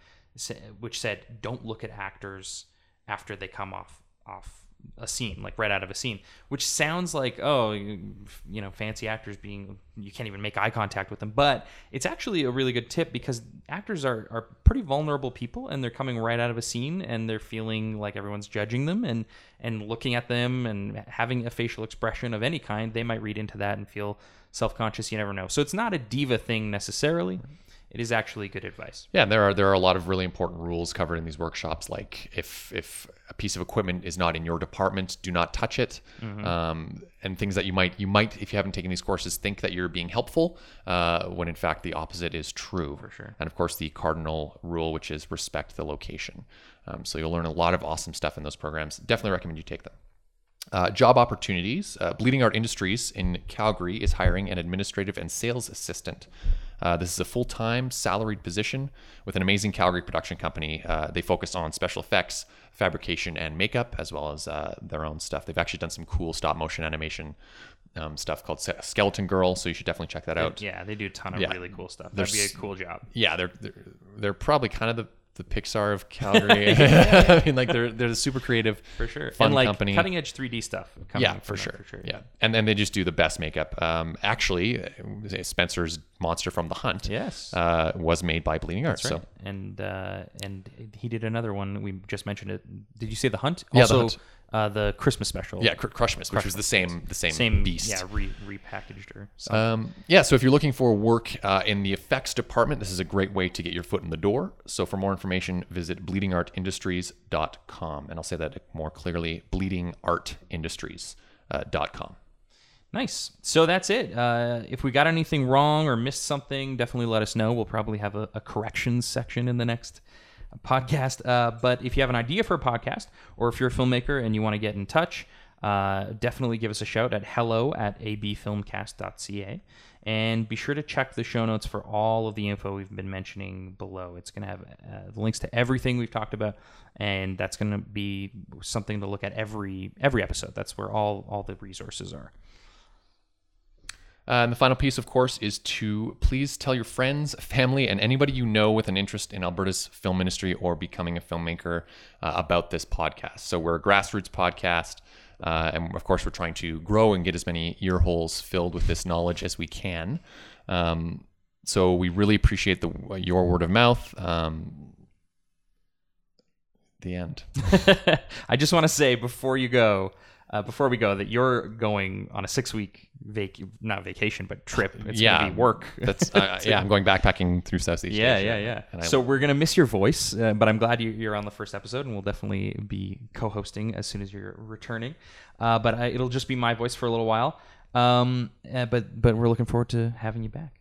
which said don't look at actors after they come off off a scene, like right out of a scene, which sounds like oh you know fancy actors being you can't even make eye contact with them, but it's actually a really good tip because actors are are pretty vulnerable people and they're coming right out of a scene and they're feeling like everyone's judging them and and looking at them and having a facial expression of any kind, they might read into that and feel self-conscious. You never know. So it's not a diva thing necessarily. It is actually good advice. Yeah, and there are there are a lot of really important rules covered in these workshops. Like if if a piece of equipment is not in your department, do not touch it. Um, and things that you might you might if you haven't taken these courses think that you're being helpful, uh, when in fact the opposite is true. For sure. And of course the cardinal rule, which is respect the location. Um, so you'll learn a lot of awesome stuff in those programs. Definitely recommend you take them. Uh, job opportunities. Uh, Bleeding Art Industries in Calgary is hiring an administrative and sales assistant. Uh, this is a full time salaried position with an amazing Calgary production company. Uh, they focus on special effects, fabrication, and makeup, as well as uh, their own stuff. They've actually done some cool stop motion animation um, stuff called Skeleton Girl, so you should definitely check that out. Yeah, they do a ton of Yeah. really cool stuff. That'd be a cool job. Yeah, they're, they're they're probably kind of the, the Pixar of Calgary. [laughs] [laughs] I mean, like they're they're a super creative, For sure. fun and like company. cutting edge 3D stuff. coming yeah, for sure. For sure. Yeah, and then they just do the best makeup. Um, actually, uh, Spencer's monster from The Hunt. Yes. uh, was made by Bleeding Art. That's right. So And uh, and he did another one. We just mentioned it. Did you say the hunt? Yeah, The Hunt. Uh, the Christmas special. Yeah, Cr- Crushmas, which was the same the same, Same beast. Yeah, re- repackaged or something. Um, yeah, so if you're looking for work uh, in the effects department, this is a great way to get your foot in the door. So for more information, visit bleedingartindustries.com. And I'll say that more clearly bleedingartindustries.com. Nice. So that's it. Uh, if we got anything wrong or missed something, definitely let us know. We'll probably have a, a corrections section in the next podcast. Uh, but if you have an idea for a podcast, or if you're a filmmaker and you want to get in touch, uh, definitely give us a shout at hello at abfilmcast.ca. And be sure to check the show notes for all of the info we've been mentioning below. It's going to have uh, links to everything we've talked about, and that's going to be something to look at every every episode. That's where all all the resources are. Uh, and the final piece, of course, is to please tell your friends, family, and anybody you know with an interest in Alberta's film industry or becoming a filmmaker uh, about this podcast. So we're a grassroots podcast. Uh, and of course, we're trying to grow and get as many ear holes filled with this knowledge as we can. Um, so we really appreciate the your word of mouth. Um, the end. [laughs] I just want to say before you go, uh, before we go, that you're going on a six week vac not vacation but trip. It's yeah, gonna be work. [laughs] That's uh, [laughs] yeah. I'm going backpacking through Southeast yeah, Asia. yeah, yeah. I- So we're gonna miss your voice, uh, but I'm glad you, you're on the first episode, and we'll definitely be co-hosting as soon as you're returning. Uh, but I, it'll just be my voice for a little while. Um, uh, but but we're looking forward to having you back.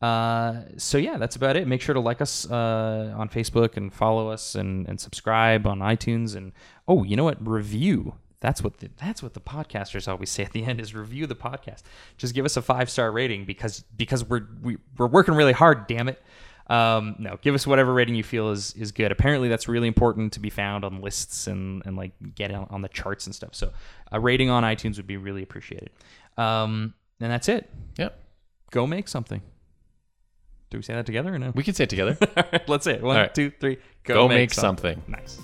Uh, so yeah, that's about it. Make sure to like us uh, on Facebook and follow us and, and subscribe on iTunes. And oh, you know what? Review. That's what the, that's what the podcasters always say at the end is review the podcast. Just give us a five star rating because because we're we, we're working really hard. Damn it. Um, no, give us whatever rating you feel is is good. Apparently, that's really important to be found on lists and and like get on, on the charts and stuff. So a rating on iTunes would be really appreciated. Um, and that's it. Yep. Go make something. Do we say that together or no? We can say it together. [laughs] Let's say it. One, right. two, three. Go make something. Nice.